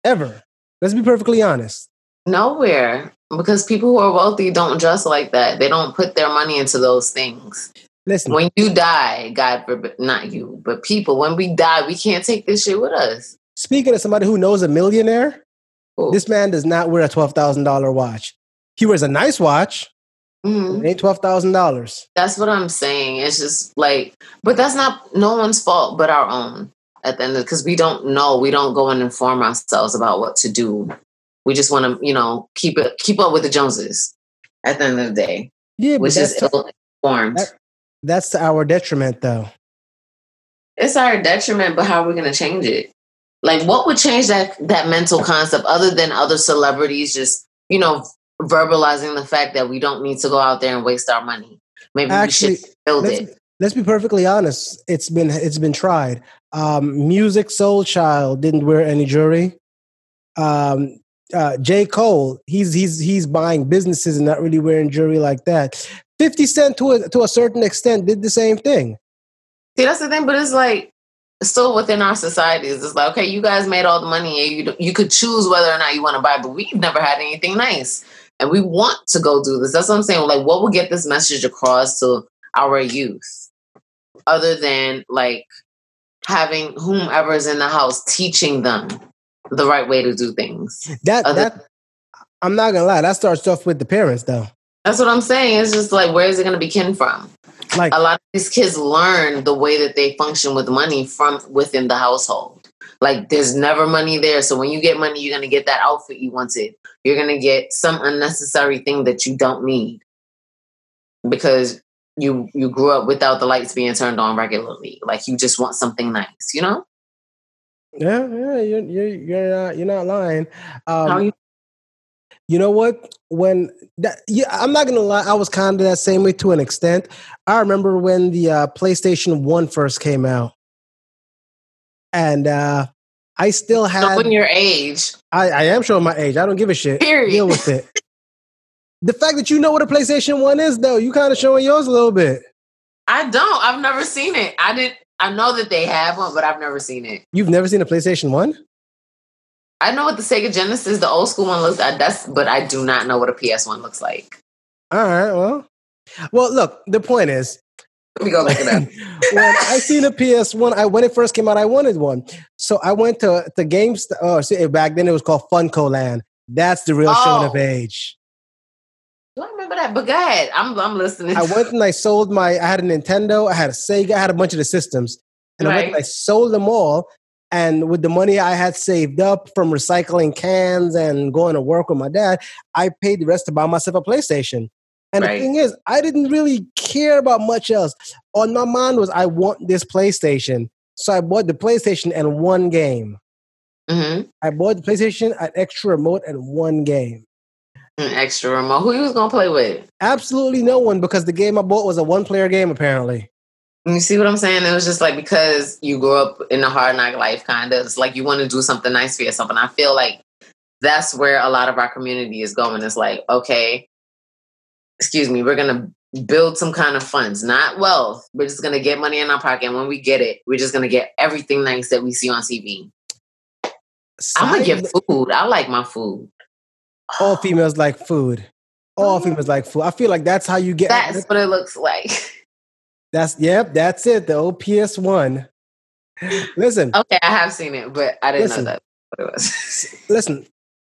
Ever? Let's be perfectly honest. Nowhere, because people who are wealthy don't dress like that. They don't put their money into those things. Listen, when you die, God forbid, not you, but people, when we die, we can't take this shit with us. Speaking of somebody who knows a millionaire, Ooh. this man does not wear a twelve thousand dollar watch. He wears a nice watch. Mm-hmm. Ain't twelve thousand dollars. That's what I'm saying. It's just like, but that's not no one's fault but our own. At the end, because we don't know, we don't go and inform ourselves about what to do we just want to, you know, keep it keep up with the Joneses at the end of the day. Yeah, which is still informed. That, that's to our detriment, though. It's our detriment, but how are we going to change it? Like, what would change that that mental concept other than other celebrities just, you know, verbalizing the fact that we don't need to go out there and waste our money? Maybe Actually, we should build let's, it. Let's be perfectly honest. It's been it's been tried. Um, Musiq Soulchild didn't wear any jewelry. Um, uh, J. Cole, he's he's he's buying businesses and not really wearing jewelry like that. Fifty Cent, to a, to a certain extent, did the same thing. See, that's the thing, but it's like still within our societies. It's like, okay, you guys made all the money, and you you could choose whether or not you want to buy, but we've never had anything nice, and we want to go do this. That's what I'm saying. Like, what will get this message across to our youth, other than like having whomever is in the house teaching them the right way to do things. That Other, that I'm not gonna lie, that starts off with the parents though. That's what I'm saying. It's just like where is it gonna be kin from? Like a lot of these kids learn the way that they function with money from within the household. Like there's never money there. So when you get money, you're gonna get that outfit you wanted. You're gonna get some unnecessary thing that you don't need. Because you you grew up without the lights being turned on regularly. Like you just want something nice, you know? Yeah, yeah, you're you're you're not you're not lying. Um, you-, you know what? When that, yeah, I'm not gonna lie. I was kind of that same way to an extent. I remember when the uh, PlayStation One first came out, and uh, I still have Showing your age. I, I am showing my age. I don't give a shit. Period. Deal with it. the fact that you know what a PlayStation One is, though, you kind of showing yours a little bit. I don't. I've never seen it. I didn't. I know that they have one, but I've never seen it. You've never seen a PlayStation One? I know what the Sega Genesis, the old school one looks. like. That's, but I do not know what a PS One looks like. All right, well, Well, look, the point is, Let me go look it up. when I seen a PS1, I when it first came out, I wanted one. So I went to the games. Oh, see, eh, back then it was called FuncoLand. That's the real showing of Oh. age. Do I remember that? But go ahead. I'm I'm listening. I went and I sold my. I had a Nintendo. I had a Sega. I had a bunch of the systems, and I went and I sold them all. And with the money I had saved up from recycling cans and going to work with my dad, I paid the rest to buy myself a PlayStation. And Right. the thing is, I didn't really care about much else. On my mind was I want this PlayStation. So I bought the PlayStation and one game. hmm I bought the PlayStation, an extra remote, and one game. An extra remote. Who you was gonna play with? Absolutely no one because the game I bought was a one player game, apparently. You see what I'm saying? It was just like because you grew up in a hard knock life, kind of. It's like you want to do something nice for yourself, and I feel like that's where a lot of our community is going. It's like, okay, excuse me, we're gonna build some kind of funds, not wealth. We're just gonna get money in our pocket, and when we get it, we're just gonna get everything nice that we see on TV. I'm gonna Side- get food. I like my food. all females like food. All mm-hmm. females like food. I feel like that's how you get. That's what it looks like. That's yep. That's it. The OPS one. Listen, okay, I have seen it, but I didn't Listen. know that what it was. listen.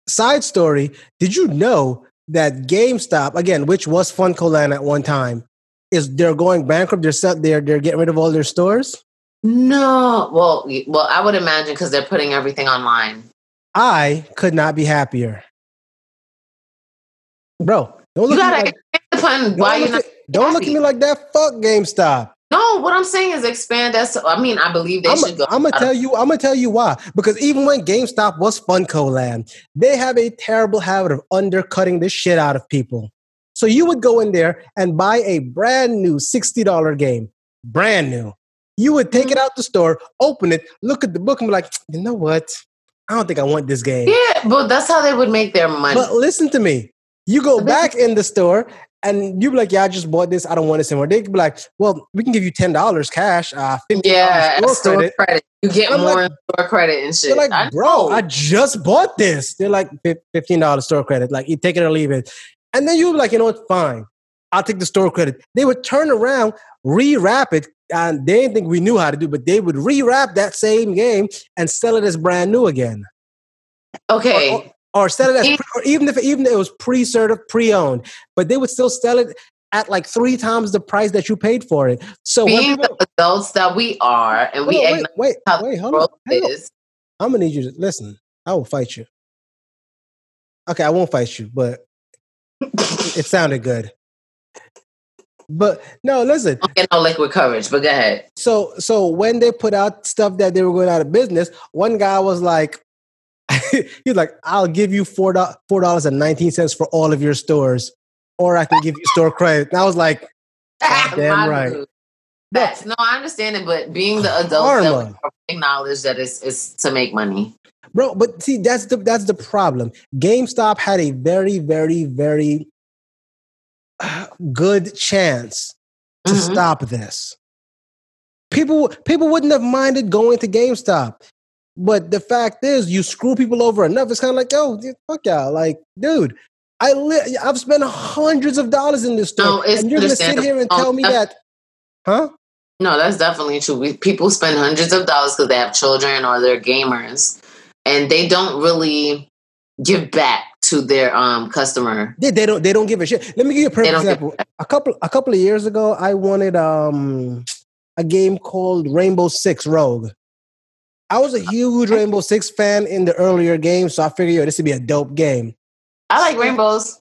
Side story. Did you know that GameStop again, which was FuncoLand at one time, is they're going bankrupt? They're set. They're they're getting rid of all their stores. No, well, well, I would imagine because they're putting everything online. I could not be happier, bro. Don't look at gotta me like, expand upon why don't you're look at, don't look at me like that. Fuck GameStop. No, what I'm saying is expand that. So, I mean, I believe they I'm, should go. I'm gonna tell you. I'm gonna tell you why. Because even when GameStop was FuncoLand, they have a terrible habit of undercutting the shit out of people. So you would go in there and buy a brand new sixty dollar game, brand new. You would take it Mm-hmm. out the store, open it, look at the book, and be like, you know what? I don't think I want this game. Yeah, but that's how they would make their money. But listen to me. You go back in the store and you be like, yeah, I just bought this. I don't want this anymore. They could be like, well, we can give you ten dollars cash, uh, yeah, dollars store credit. credit. You get I'm more like- store credit and shit. They're like, I bro, know. I just bought this. They're like fifteen dollars store credit. Like you take it or leave it. And then you're like, you know what? Fine, I'll take the store credit. They would turn around, rewrap it, and they didn't think we knew how to do, but they would rewrap that same game and sell it as brand new again, okay. or, or sell it as, pre, or even if even if it was pre-certified, pre-owned, but they would still sell it at like three times the price that you paid for it. So Being people, the adults that we are, and we on, wait, wait, how wait, hold on. world Hang on. is. I'm gonna need you to listen. I will fight you. Okay, I won't fight you, but it sounded good. But no, listen. Get no liquid coverage, but go ahead. So so when they put out stuff that they were going out of business, one guy was like, he was like, "I'll give you four dollars and nineteen cents for all of your stores, or I can give you store credit." And I was like, My right. dude. That's no, I understand it, but being the adult that acknowledge that it's, it's to make money. Bro, but see, that's the that's the problem. GameStop had a very, very, very good chance to Mhm. stop this. People people wouldn't have minded going to GameStop. But the fact is, you screw people over enough. It's kind of like, yo, dude, fuck y'all. Like, dude, I li- I've spent hundreds of dollars in this store, No, and you're gonna sit here and tell me that, huh? No, that's definitely true. We, people spend hundreds of dollars because they have children or they're gamers, and they don't really give back to their um customer. They, they don't they don't give a shit. Let me give you a perfect example. A couple a couple of years ago, I wanted um a game called Rainbow Six Rogue. I was a huge Rainbow Six fan in the earlier games, so I figured, yo, this would be a dope game. I like rainbows.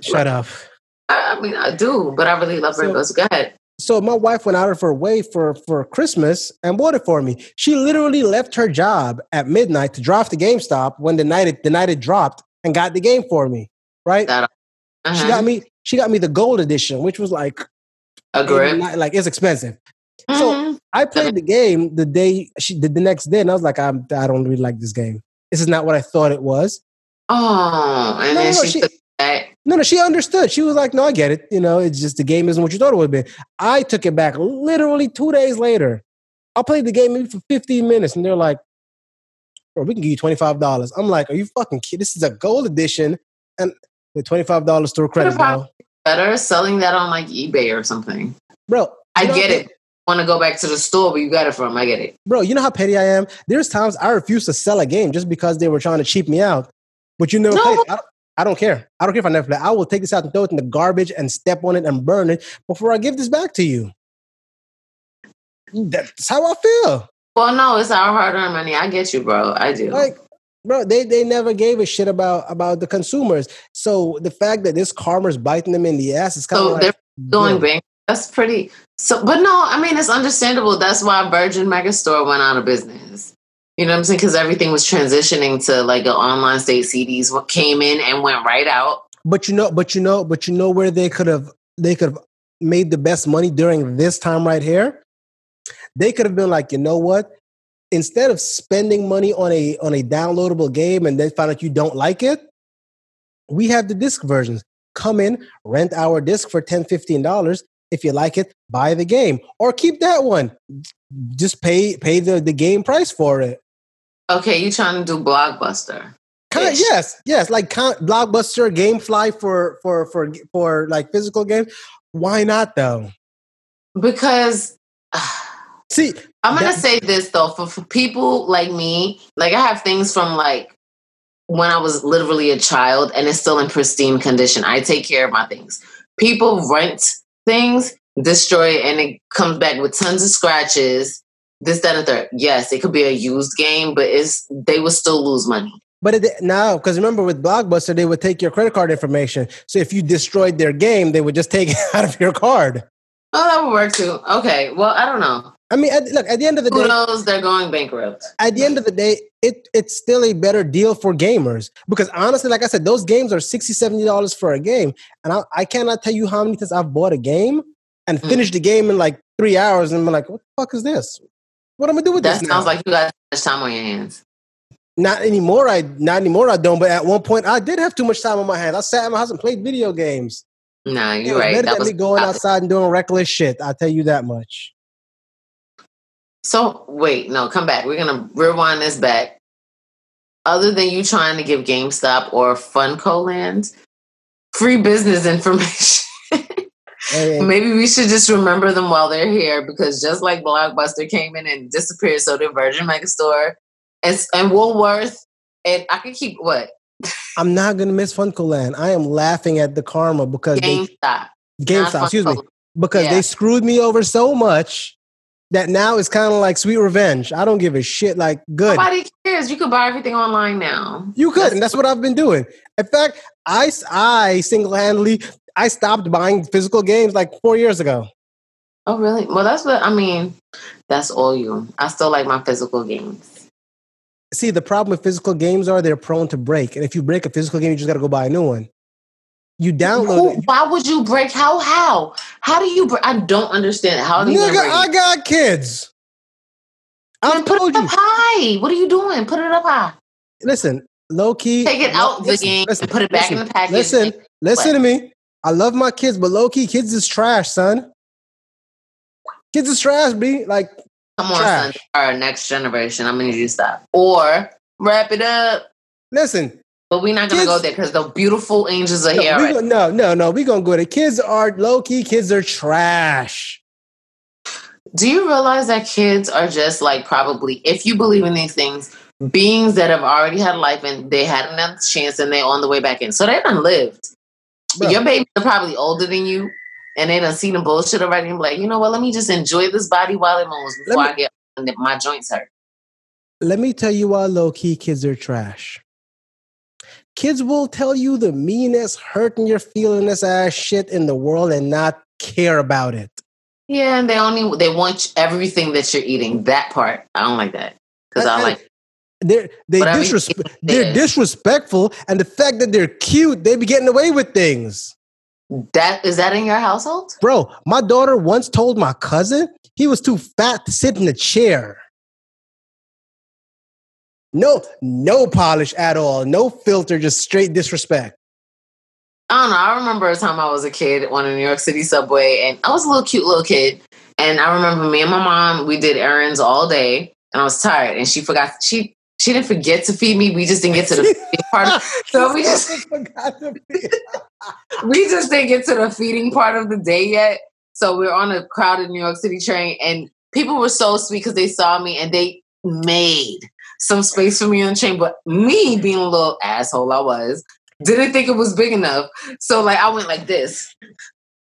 Shut up. I, I mean, I do, but I really love So- rainbows. Go ahead. So my wife went out of her way for for Christmas and bought it for me. She literally left her job at midnight to drive to GameStop when the night it, the night it dropped and got the game for me. Right? That- She Uh-huh. got me. She got me the gold edition, which was like a grip. like it's expensive. So Mhm. I played the game the day she did the next day, and I was like, I'm, I don't really like this game. This is not what I thought it was. Oh, and No, then no, she, she- No, no, she understood. She was like, No, I get it. You know, it's just the game isn't what you thought it would be. I took it back literally two days later. I played the game maybe for 15 minutes, and they're like, Bro, we can give you $25. I'm like, Are you fucking kidding? This is a gold edition and the $25 store credit, better selling that on like eBay or something. bro. I get it. Want to go back to the store, where you got it from. I get it. bro. You know how petty I am. There's times I refuse to sell a game just because they were trying to cheap me out. But you know, No. hey, I, don't, I don't care. I don't care if I never play. I will take this out and throw it in the garbage and step on it and burn it before I give this back to you. That's how I feel. Well, no, it's our hard-earned money. I get you, bro. I do. Like, bro, they they never gave a shit about about the consumers. So the fact that this karma's biting them in the ass is kind of so like they're going yeah. That's pretty. So, but no, I mean it's understandable. That's why Virgin Megastore went out of business. You know what I'm saying? Because everything was transitioning to like an online state CDs. What came in and went right out. But you know, but you know, but you know where they could have they could have made the best money during this time right here. They could have been like, you know what? Instead of spending money on a on a downloadable game and then find out you don't like it, we have the disc versions. Come in, rent our disc for 10 $15. If you like it, buy the game or keep that one. Just pay pay the, the game price for it. Okay, you trying to do Blockbuster? Kind Ish. yes, yes, like con- blockbuster, GameFly for for for for like physical games. Why not though? Because See, I'm gonna That- say this though, for, for people like me, like I have things from like when I was literally a child and it's still in pristine condition. I take care of my things. People rent things, destroy it, and it comes back with tons of scratches. This, that, and third. Yes, it could be a used game, but it's they would still lose money. but it, now because remember with Blockbuster, they would take your credit card information. So if you destroyed their game, they would just take it out of your card. Oh, that would work too. Okay, well, I don't know. I mean, at, look at the end of the Who day, knows? They're going bankrupt. at the end of the day, it it's still a better deal for gamers because honestly, like I said, those games are 60 dollars for a game, and I, I cannot tell you how many times I've bought a game and Mm. finished the game in like three hours, and I'm like, what the fuck is this? What am I gonna do with That this? That sounds now? like you got too much time on your hands. Not anymore. I not anymore. I don't. But at one point, I did have too much time on my hands. I sat in my house and played video games. Nah, It you're right. better That than was me going outside and doing reckless shit. I'll tell you that much. So wait, no, come back. We're gonna rewind this back. Other than you trying to give GameStop or FuncoLand free business information, maybe we should just remember them while they're here because just like Blockbuster came in and disappeared, so did Virgin Megastore and, and Woolworth. And I could keep what I'm not gonna miss FuncoLand. I am laughing at the karma because they GameStop. GameStop, excuse me, because Yeah. they screwed me over so much that now it's kind of like sweet revenge. I don't give a shit. Like good. Nobody cares. You could buy everything online now. You could, and that's what I've been doing. In fact, I I single handedly I stopped buying physical games like four years ago. Oh, really? Well, that's what I mean. That's all you. I still like my physical games. See, the problem with physical games are they're prone to break, and if you break a physical game, you just got to go buy a new one. You download Who, it. why would you break? How? How? How do you? Break? I don't understand. How do you? Nigga, I got kids. I've put it you. up high. What are you doing? Put it up high. Listen, low key. Take it out the game and put it back in the package. Listen, listen to me. I love my kids, but low key, kids is trash, son. Kids is trash, B. Like, Come on, trash. son. Our next generation. I'm gonna need you to stop or wrap it up. listen. But we're not gonna Kids- go there because the beautiful angels are No, here. already. gonna- no, no, no. We're gonna go there. Kids are low key. Kids are trash. Do you realize that kids are just like probably, if you believe in these things, beings that have already had life and they had another chance and they're on the way back in. So they done lived. Bro, Your babies are probably older than you and they done seen the bullshit already and be like, you know what, let me just enjoy this body while it moves before Let I get my joints hurt. let me tell you why low key kids are trash. Kids will tell you the meanest, hurting your feelingness ass shit in the world and not care about it. Yeah, and they only they want everything that you're eating. That part. I don't like that. Because I like They're they Whatever you disres- eat, they're disrespectful, and the fact that they're cute, they be getting away with things. that is that in your household? Bro, my daughter once told my cousin he was too fat to sit in a chair. No, no polish at all, no filter, just straight disrespect. I don't know. I remember a time I was a kid on a New York City subway, and I was a little cute little kid. And I remember me and my mom, we did errands all day, and I was tired. And she forgot she she didn't forget to feed me. We just didn't get to the part. Of, so we just forgot to feed. we just didn't get to the feeding part of the day yet. So we are on a crowded New York City train, and people were so sweet because they saw me and they made some space for me on the train. But me, being a little asshole, I was didn't think it was big enough. So like I went like this,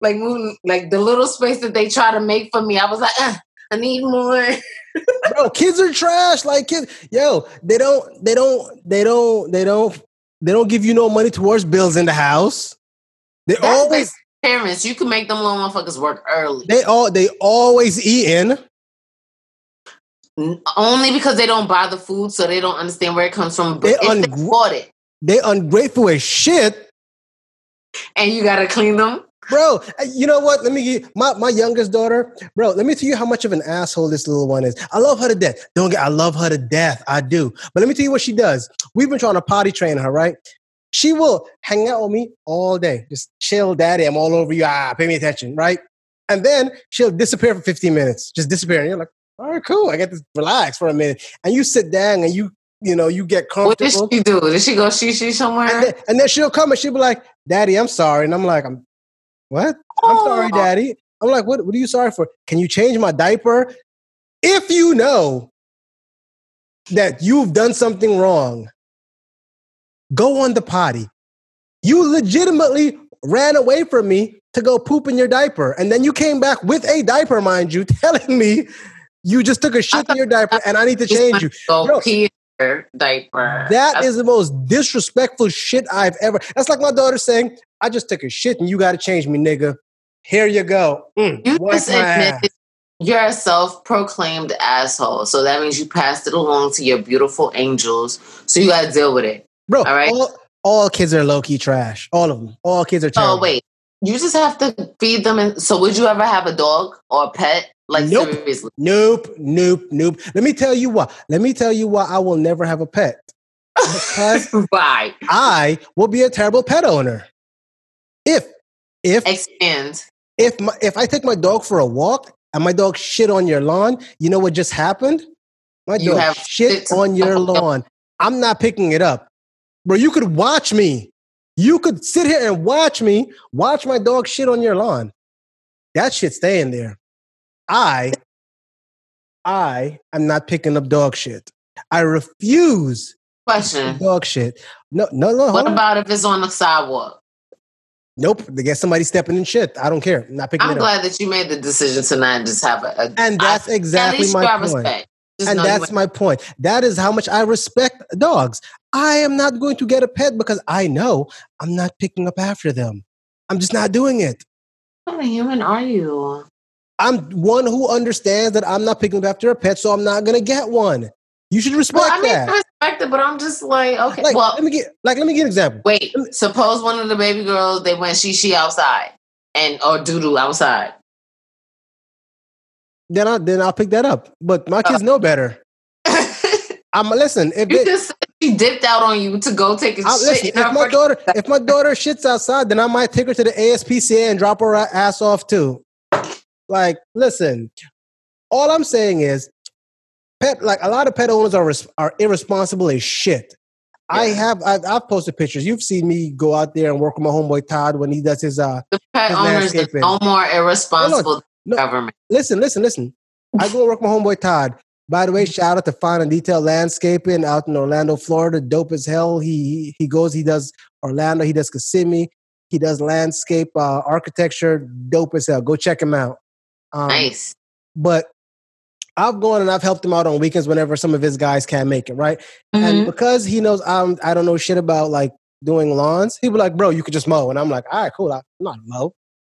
like moving like the little space that they try to make for me. I was like, uh, I need more. Bro, kids are trash. Like kids, yo, they don't, they don't, they don't, they don't, they don't give you no money towards bills in the house. They That's always, parents. You can make them little motherfuckers work early. they all, they always eating. Only because they don't buy the food, so they don't understand where it comes from. But They if they bought it They ungrateful as shit. and you gotta clean them, Bro, uh, you know what? Let me give my, my youngest daughter, bro. Let me tell you how much of an asshole this little one is. I love her to death. Don't get I love her to death. I do. But let me tell you what she does. We've been trying to potty train her, right? She will hang out with me all day. Just chill, daddy. I'm all over you. Ah, pay me attention, right? And then she'll disappear for 15 minutes. Just disappear. And you're like, all right, cool. I get to relax for a minute. And you sit down and you, you know, you get comfortable. what did she do? Did she go she she somewhere? And then, and then she'll come and she'll be like, Daddy, I'm sorry. And I'm like, I'm what? I'm oh. sorry, Daddy. I'm like, what, what are you sorry for? Can you change my diaper? If you know that you've done something wrong, go on the potty. You legitimately ran away from me to go poop in your diaper. And then you came back with a diaper, mind you, telling me you just took a shit in your diaper and I need to change you. Go pee diaper. That That's- is the most disrespectful shit I've ever. That's like my daughter saying, "I just took a shit and you got to change me, nigga." Here you go. Mm, You just admitted you're a self-proclaimed asshole. So that means you passed it along to your beautiful angels. So you gotta deal with it. bro. all right. All, all kids are low key trash. All of them. All kids are terrible. Oh wait. You just have to feed them and so would you ever have a dog or a pet? Like Nope. seriously. Nope, nope, nope. Let me tell you why. Let me tell you why I will never have a pet. Because Why? I will be a terrible pet owner. If if Expand. if my, if I take my dog for a walk and my dog shit on your lawn, you know what just happened? My You dog shit to- on your lawn. I'm not picking it up. Bro, you could watch me. You could sit here and watch me watch my dog shit on your lawn. That shit staying there. I I am not picking up dog shit. I refuse Question. dog shit. No, no, no. What on. about if it's on the sidewalk? Nope. They get somebody stepping in shit. I don't care. I'm not picking I'm it up. glad that you made the decision to not just have a, a And that's I- exactly my point. and that's my point. That is how much I respect dogs. I am not going to get a pet because I know I'm not picking up after them. I'm just not doing it. what kind of human are you? I'm one who understands that I'm not picking up after a pet, so I'm not going to get one. You should respect Well, I mean, that. I respect it, but I'm just like, okay. Like, well, let me get like let me get an example. wait. Suppose one of the baby girls they went she she outside and or doo doo outside. Then I then I'll pick that up. But my Uh. kids know better. I'm listen. If you it, just said she dipped out on you to go take a I, shit. listen, if my daughter if my daughter shits outside, then I might take her to the ASPCA and drop her ass off too. Like, listen, all I'm saying is, pet like a lot of pet owners are res- are irresponsible as shit. I have I've, I've posted pictures. You've seen me go out there and work with my homeboy Todd when he does his uh. the pet his owners are no more irresponsible than no. government. Listen, listen, listen. I go and work with my homeboy Todd. By the way, shout out to Fine and Detail Landscaping out in Orlando, Florida. Dope as hell. He he goes, he does Orlando, he does Kissimmee, he does landscape uh, architecture. Dope as hell. Go check him out. Um, nice. But I've gone and I've helped him out on weekends whenever some of his guys can't make it, right? Mhm. And because he knows I'm I don't know shit about like doing lawns, he be like, bro, you could just mow. And I'm like, all right, cool. I'm not mow.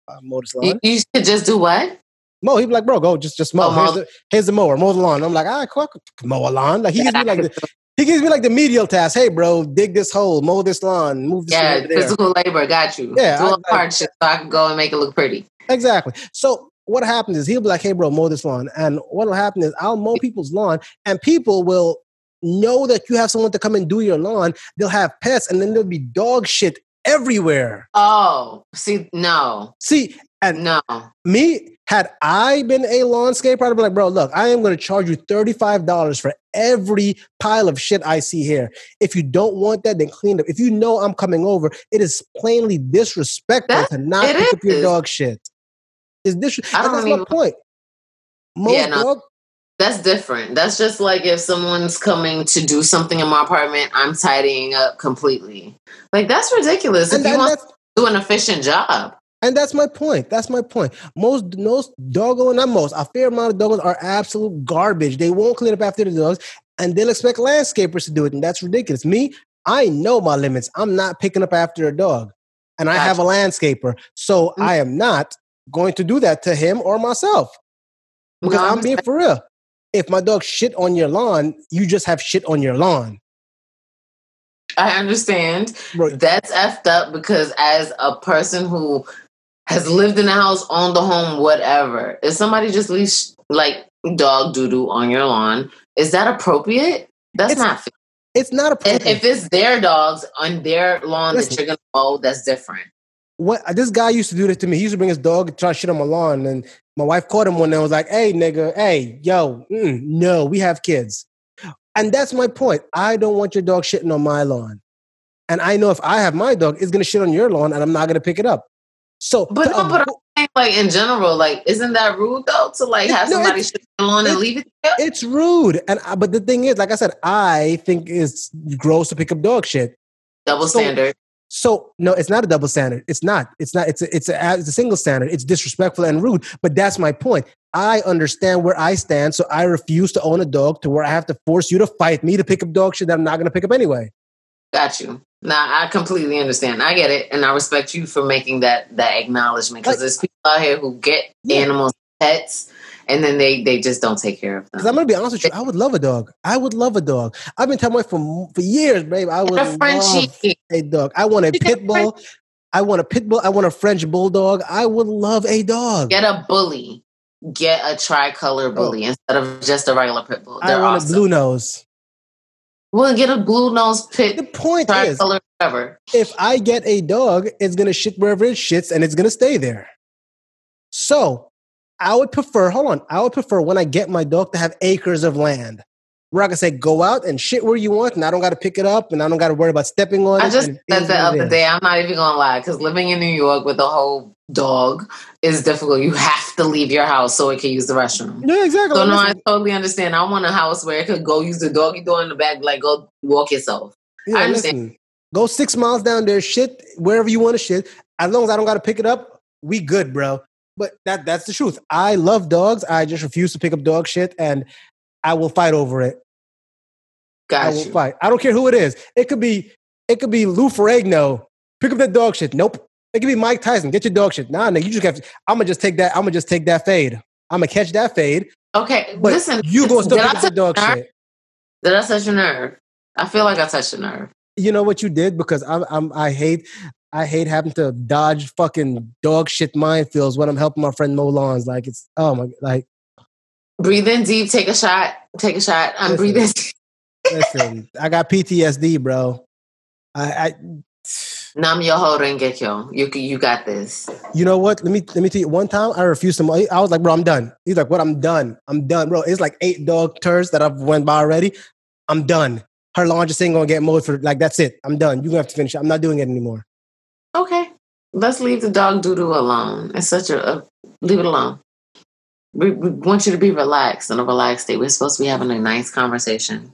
I mow this lawn. You, you should just do what? Mow. He'd be like, bro, go just just mow. Oh, here's, the, here's the mower. Mow the lawn. I'm like, all right, cool. I could mow a lawn. Like he gives me like the he gives me like the medial task. Hey, bro, dig this hole, mow this lawn, move this Yeah, physical labor got you. Yeah, do I- a hard shit so I can go and make it look pretty. Exactly. So what happens is he'll be like, hey, bro, mow this lawn. And what'll happen is I'll mow people's lawn and people will know that you have someone to come and do your lawn. They'll have pets and then there'll be dog shit everywhere. Oh, see, no. See, And No. me, had I been a landscaper, I'd be like, bro, look, I am going to charge you $35 for every pile of shit I see here. If you don't want that, then clean it. Up. If you know I'm coming over, it is plainly disrespectful That- to not pick up your dog shit. Is this? I don't that's my even- point. Most Yeah, no. dog, That's different. That's just like if someone's coming to do something in my apartment, I'm tidying up completely. Like that's ridiculous. and, if you want to do an efficient job. and that's my point. That's my point. Most most doggo, not most, a fair amount of doggos are absolute garbage. They won't clean up after the dogs, and they'll expect landscapers to do it, and that's ridiculous. Me, I know my limits. I'm not picking up after a dog, and I have a landscaper, so Mm. I am not going to do that to him or myself because No, I'm being for real. If my dog shit on your lawn, you just have shit on your lawn, I understand. bro. That's effed up because as a person who has lived in the house, owned the home, whatever, if somebody just leaves like dog doo doo on your lawn, is that appropriate? That's It's- not fair. It's not a If, if it's their dogs on their lawn Listen. that you're gonna mow, that's different. What this guy used to do this to me. He used to bring his dog and try to shit on my lawn, and my wife caught him one day and was like, "Hey, nigga, hey, yo, mm, no, we have kids," and that's my point. I don't want your dog shitting on my lawn, and I know if I have my dog, it's gonna shit on your lawn, and I'm not gonna pick it up. So, But to no, but I'm saying, like in general, like isn't that rude though to like have No, somebody shit on lawn and leave it there? it's rude, and I, but the thing is, like I said, I think it's gross to pick up dog shit. Double so- standard. So no, it's not a double standard. It's not. It's not. It's a, it's a, it's a single standard. It's disrespectful and rude. But that's my point. I understand where I stand, so I refuse to own a dog to where I have to force you to fight me to pick up dog shit that I'm not going to pick up anyway. Got you. Now I completely understand. I get it, and I respect you for making that that acknowledgement because Like- there's people out here who get Yeah. animals, pets, and then they they just don't take care of them. Because. I'm going to be honest with you, I would love a dog. I would love a dog. I've been telling my wife for for years, babe. I would a love a dog. I want a pit bull. I want a pit bull. I want a French bulldog. I would love a dog. Get a bully. Get a tricolor oh. bully instead of just a regular pit bull. Oh. I They're want awesome. a blue nose. We'll get a blue nose pit. The point is, whatever. if I get a dog, it's gonna shit wherever it shits and it's gonna stay there. So I would prefer, hold on, I would prefer when I get my dog to have acres of land where I can say, go out and shit where you want, and I don't gotta pick it up and I don't gotta worry about stepping on it. I just said is the other day. I'm not even gonna lie, because living in New York with a whole dog is difficult. You have to leave your house so it can use the restroom. Yeah, exactly. So no, I totally understand. I want a house where it could go use the doggy door in the back, like go walk yourself. yeah, I understand. listen, go six miles down there, shit wherever you want to shit. As long as I don't gotta pick it up, we good, bro. But that that's the truth. I love dogs. I just refuse to pick up dog shit and I will fight over it. I Got will you. fight. I don't care who it is. It could be it could be Lou Ferrigno. Pick up that dog shit. Nope. It could be Mike Tyson. Get your dog shit. Nah, nigga, you just have. To, I'm gonna just take that. I'm gonna just take that fade. I'm gonna catch that fade. Okay, But listen. you gonna still pick up the dog nerve? shit. Did I touch your nerve? I feel like I touched your nerve. You know what you did because I'm, I'm I hate I hate having to dodge fucking dog shit minefields when I'm helping my friend mow lawns. Like it's oh my like Breathe in deep. Take a shot. Take a shot. I'm Listen. breathing. listen. I got PTSD, bro. I, I Nam myoho renge kyo. You you got this. You know what? Let me let me tell you. One time, I refused to. mow- I was like, "Bro, I'm done." He's like, "What? I'm done. I'm done, bro." It's like eight dog turds that I've went by already. I'm done. Her lawn just ain't gonna get mowed for like that's it. I'm done. You gonna have to finish. I'm not doing it anymore. Okay, let's leave the dog doo doo alone. It's such a, a leave it alone. We, we want you to be relaxed in a relaxed state. We're supposed to be having a nice conversation.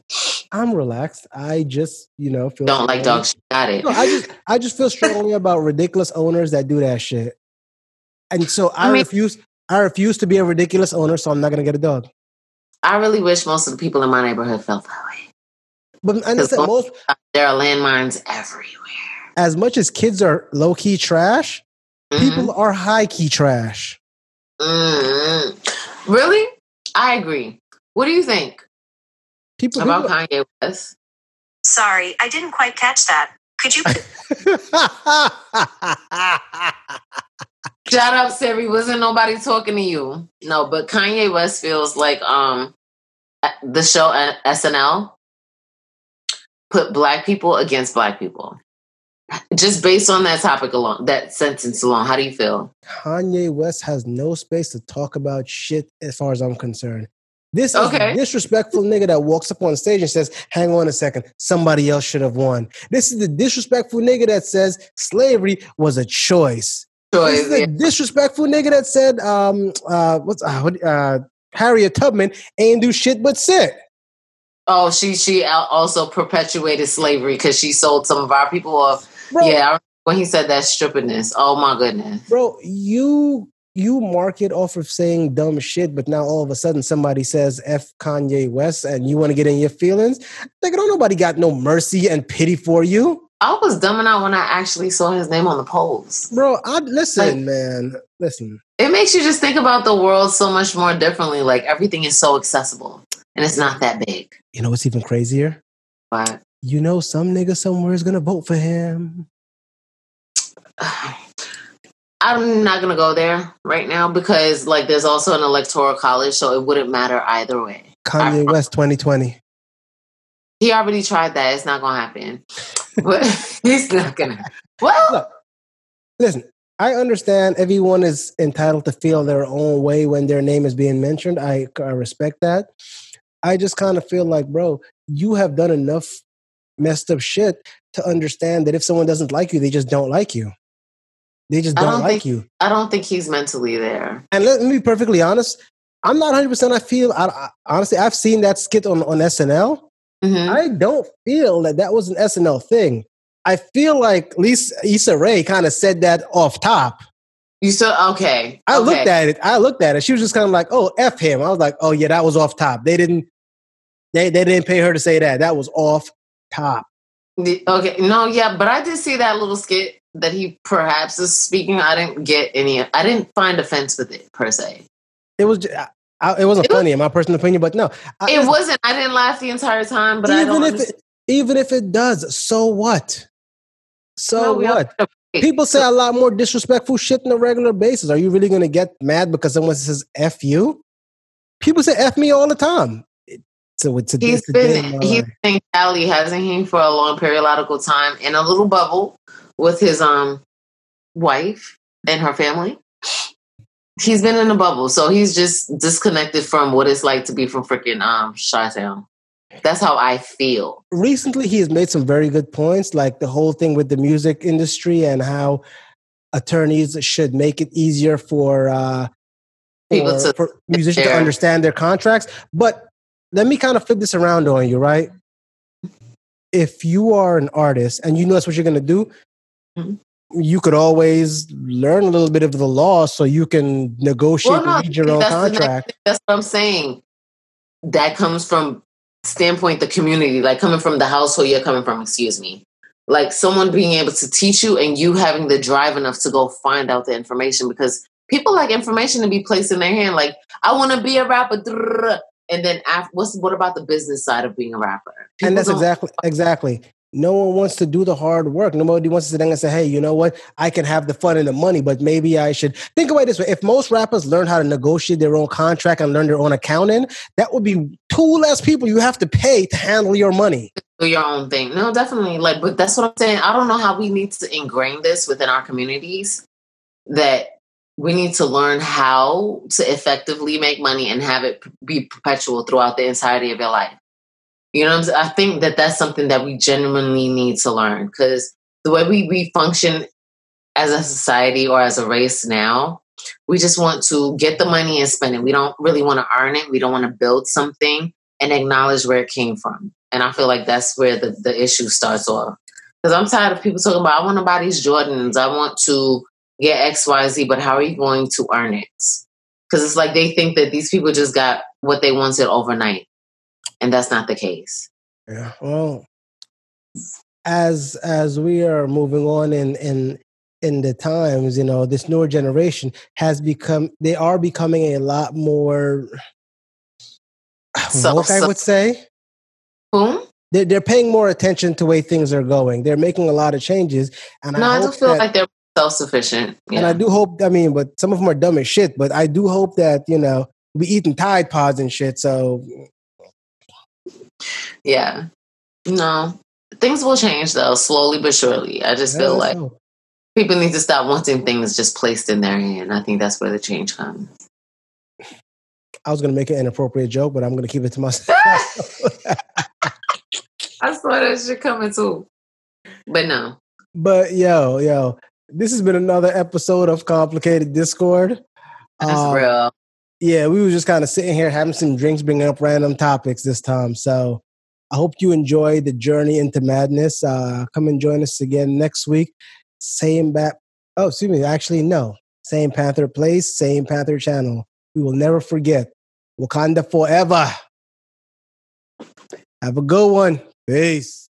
I'm relaxed. I just, you know, feel Don't like dogs. Got it. No, I just, I just feel strongly about ridiculous owners that do that shit. And so I, I mean- refuse. I refuse to be a ridiculous owner, so I'm not gonna get a dog. I really wish most of the people in my neighborhood felt that way. But I said, most There are landmines everywhere. As much as kids are low key trash, Mhm. people are high key trash. Mm. Really? I agree. What do you think People, about people Kanye West? Sorry, I didn't quite catch that. Could you Shut up, Siri. Wasn't nobody talking to you? No, but Kanye West feels like um the show SNL put black people against black people. Just based on that topic alone, that sentence alone, how do you feel? Kanye West has no space to talk about shit as far as I'm concerned. This is Okay. the disrespectful nigga that walks up on stage and says, hang on a second, somebody else should have won. This is the disrespectful nigga that says slavery was a choice. This is the disrespectful nigga that said, um, uh, what's uh, uh, Harriet Tubman ain't do shit but sit. Oh, she she also perpetuated slavery because she sold some of our people off. Bro, Yeah, when he said that strippiness. Oh my goodness. bro, you you market off of saying dumb shit, but now all of a sudden somebody says F Kanye West and you want to get in your feelings. Like, don't nobody got no mercy and pity for you. I was dumbing out when I actually saw his name on the polls. Bro, I listen, Like- man. Listen. It makes you just think about the world so much more differently. Like everything is so accessible and it's not that big. You know what's even crazier? But You know some nigga somewhere is gonna vote for him. I'm not gonna go there right now because like there's also an electoral college, so it wouldn't matter either way. Kanye West 2020. He already tried that. It's not gonna happen. But he's not gonna. Well, Look, listen, I understand everyone is entitled to feel their own way when their name is being mentioned. I, I respect that. I just kind of feel like, bro, you have done enough messed up shit to understand that if someone doesn't like you, they just don't like you. They just don't, don't like think- you. I don't think he's mentally there. And let me be perfectly honest. I'm not 100%. I feel, I, I, honestly, I've seen that skit on, on SNL. Mhm. I don't feel that that was an SNL thing. I feel like Lisa Issa Rae kind of said that off top. You still okay? I okay. looked at it. I looked at it. She was just kind of like, "Oh, f him." I was like, "Oh yeah, that was off top." They didn't. They they didn't pay her to say that. That was off top. Okay, no, yeah, but I did see that little skit that he perhaps is speaking. I didn't get any. I didn't find offense with it per se. It was. Just, I, it wasn't It was- funny in my personal opinion, but no. I, It wasn't. I didn't laugh the entire time, but I even if it, even if it does, so what? So No, what? People say a lot more disrespectful shit on a regular basis. Are you really going to get mad because someone says "f you"? People say "f me" all the time. So it's a, He's it's a been my he's been in Cali, hasn't he, for a long periodical time in a little bubble with his um wife and her family. He's been in a bubble, so he's just disconnected from what it's like to be from freaking um Chi-Town. That's how I feel. recently he has made some very good points like the whole thing with the music industry and how attorneys should make it easier for uh People for, to for musicians to understand their contracts but let me kind of flip this around on you right if you are an artist and you know that's what you're going to do Mhm. you could always learn a little bit of the law so you can negotiate Well, no, your own contract That's what I'm saying. That comes from standpoint the community, like coming from the household you're coming from. Excuse me. Like someone being able to teach you, and you having the drive enough to go find out the information because people like information to be placed in their hand. Like I want to be a rapper, and then after, what's what about the business side of being a rapper? People and that's exactly exactly. No one wants to do the hard work. Nobody wants to sit down and say, "Hey, you know what? I can have the fun and the money, but maybe I should think about it this way: If most rappers learn how to negotiate their own contract and learn their own accounting, that would be two less people you have to pay to handle your money." do your own thing. No, definitely. Like, but that's what I'm saying. I don't know how we need to ingrain this within our communities that we need to learn how to effectively make money and have it be perpetual throughout the entirety of your life. You know? I think that that's something that we genuinely need to learn because the way we, we function as a society or as a race now, we just want to get the money and spend it. We don't really want to earn it. We don't want to build something and acknowledge where it came from. And I feel like that's where the, the issue starts off. Because I'm tired of people talking about, I want to buy these Jordans. I want to get XYZ, but how are you going to earn it? Because it's like they think that these people just got what they wanted overnight. And that's not the case. Yeah. Well, as as we are moving on in in in the times, you know, this newer generation has become they are becoming a lot more So- woke, I would say. Whom? They're, they're paying more attention to the way things are going. They're making a lot of changes, and No, I I do feel that, like they're self sufficient. and I do hope. I mean, but some of them are dumb as shit. But I do hope that you know we eating Tide Pods and shit. So Yeah. No. things will change though, slowly but surely. I just feel let's like hope. people need to stop wanting things just placed in their hand. I think that's where the change comes. I was going to make an inappropriate joke, but I'm going to keep it to myself. I saw that shit coming too. But no. but yo, yo, this has been another episode of Complicated Discord. That's Um, real. yeah, we were just kind of sitting here having some drinks, bringing up random topics this time. So I hope you enjoy the journey into madness. Uh, come and join us again next week. Same bat. Oh, excuse me. Actually, no. Same Panther place, same Panther channel. We will never forget. Wakanda forever. Have a good one. Peace.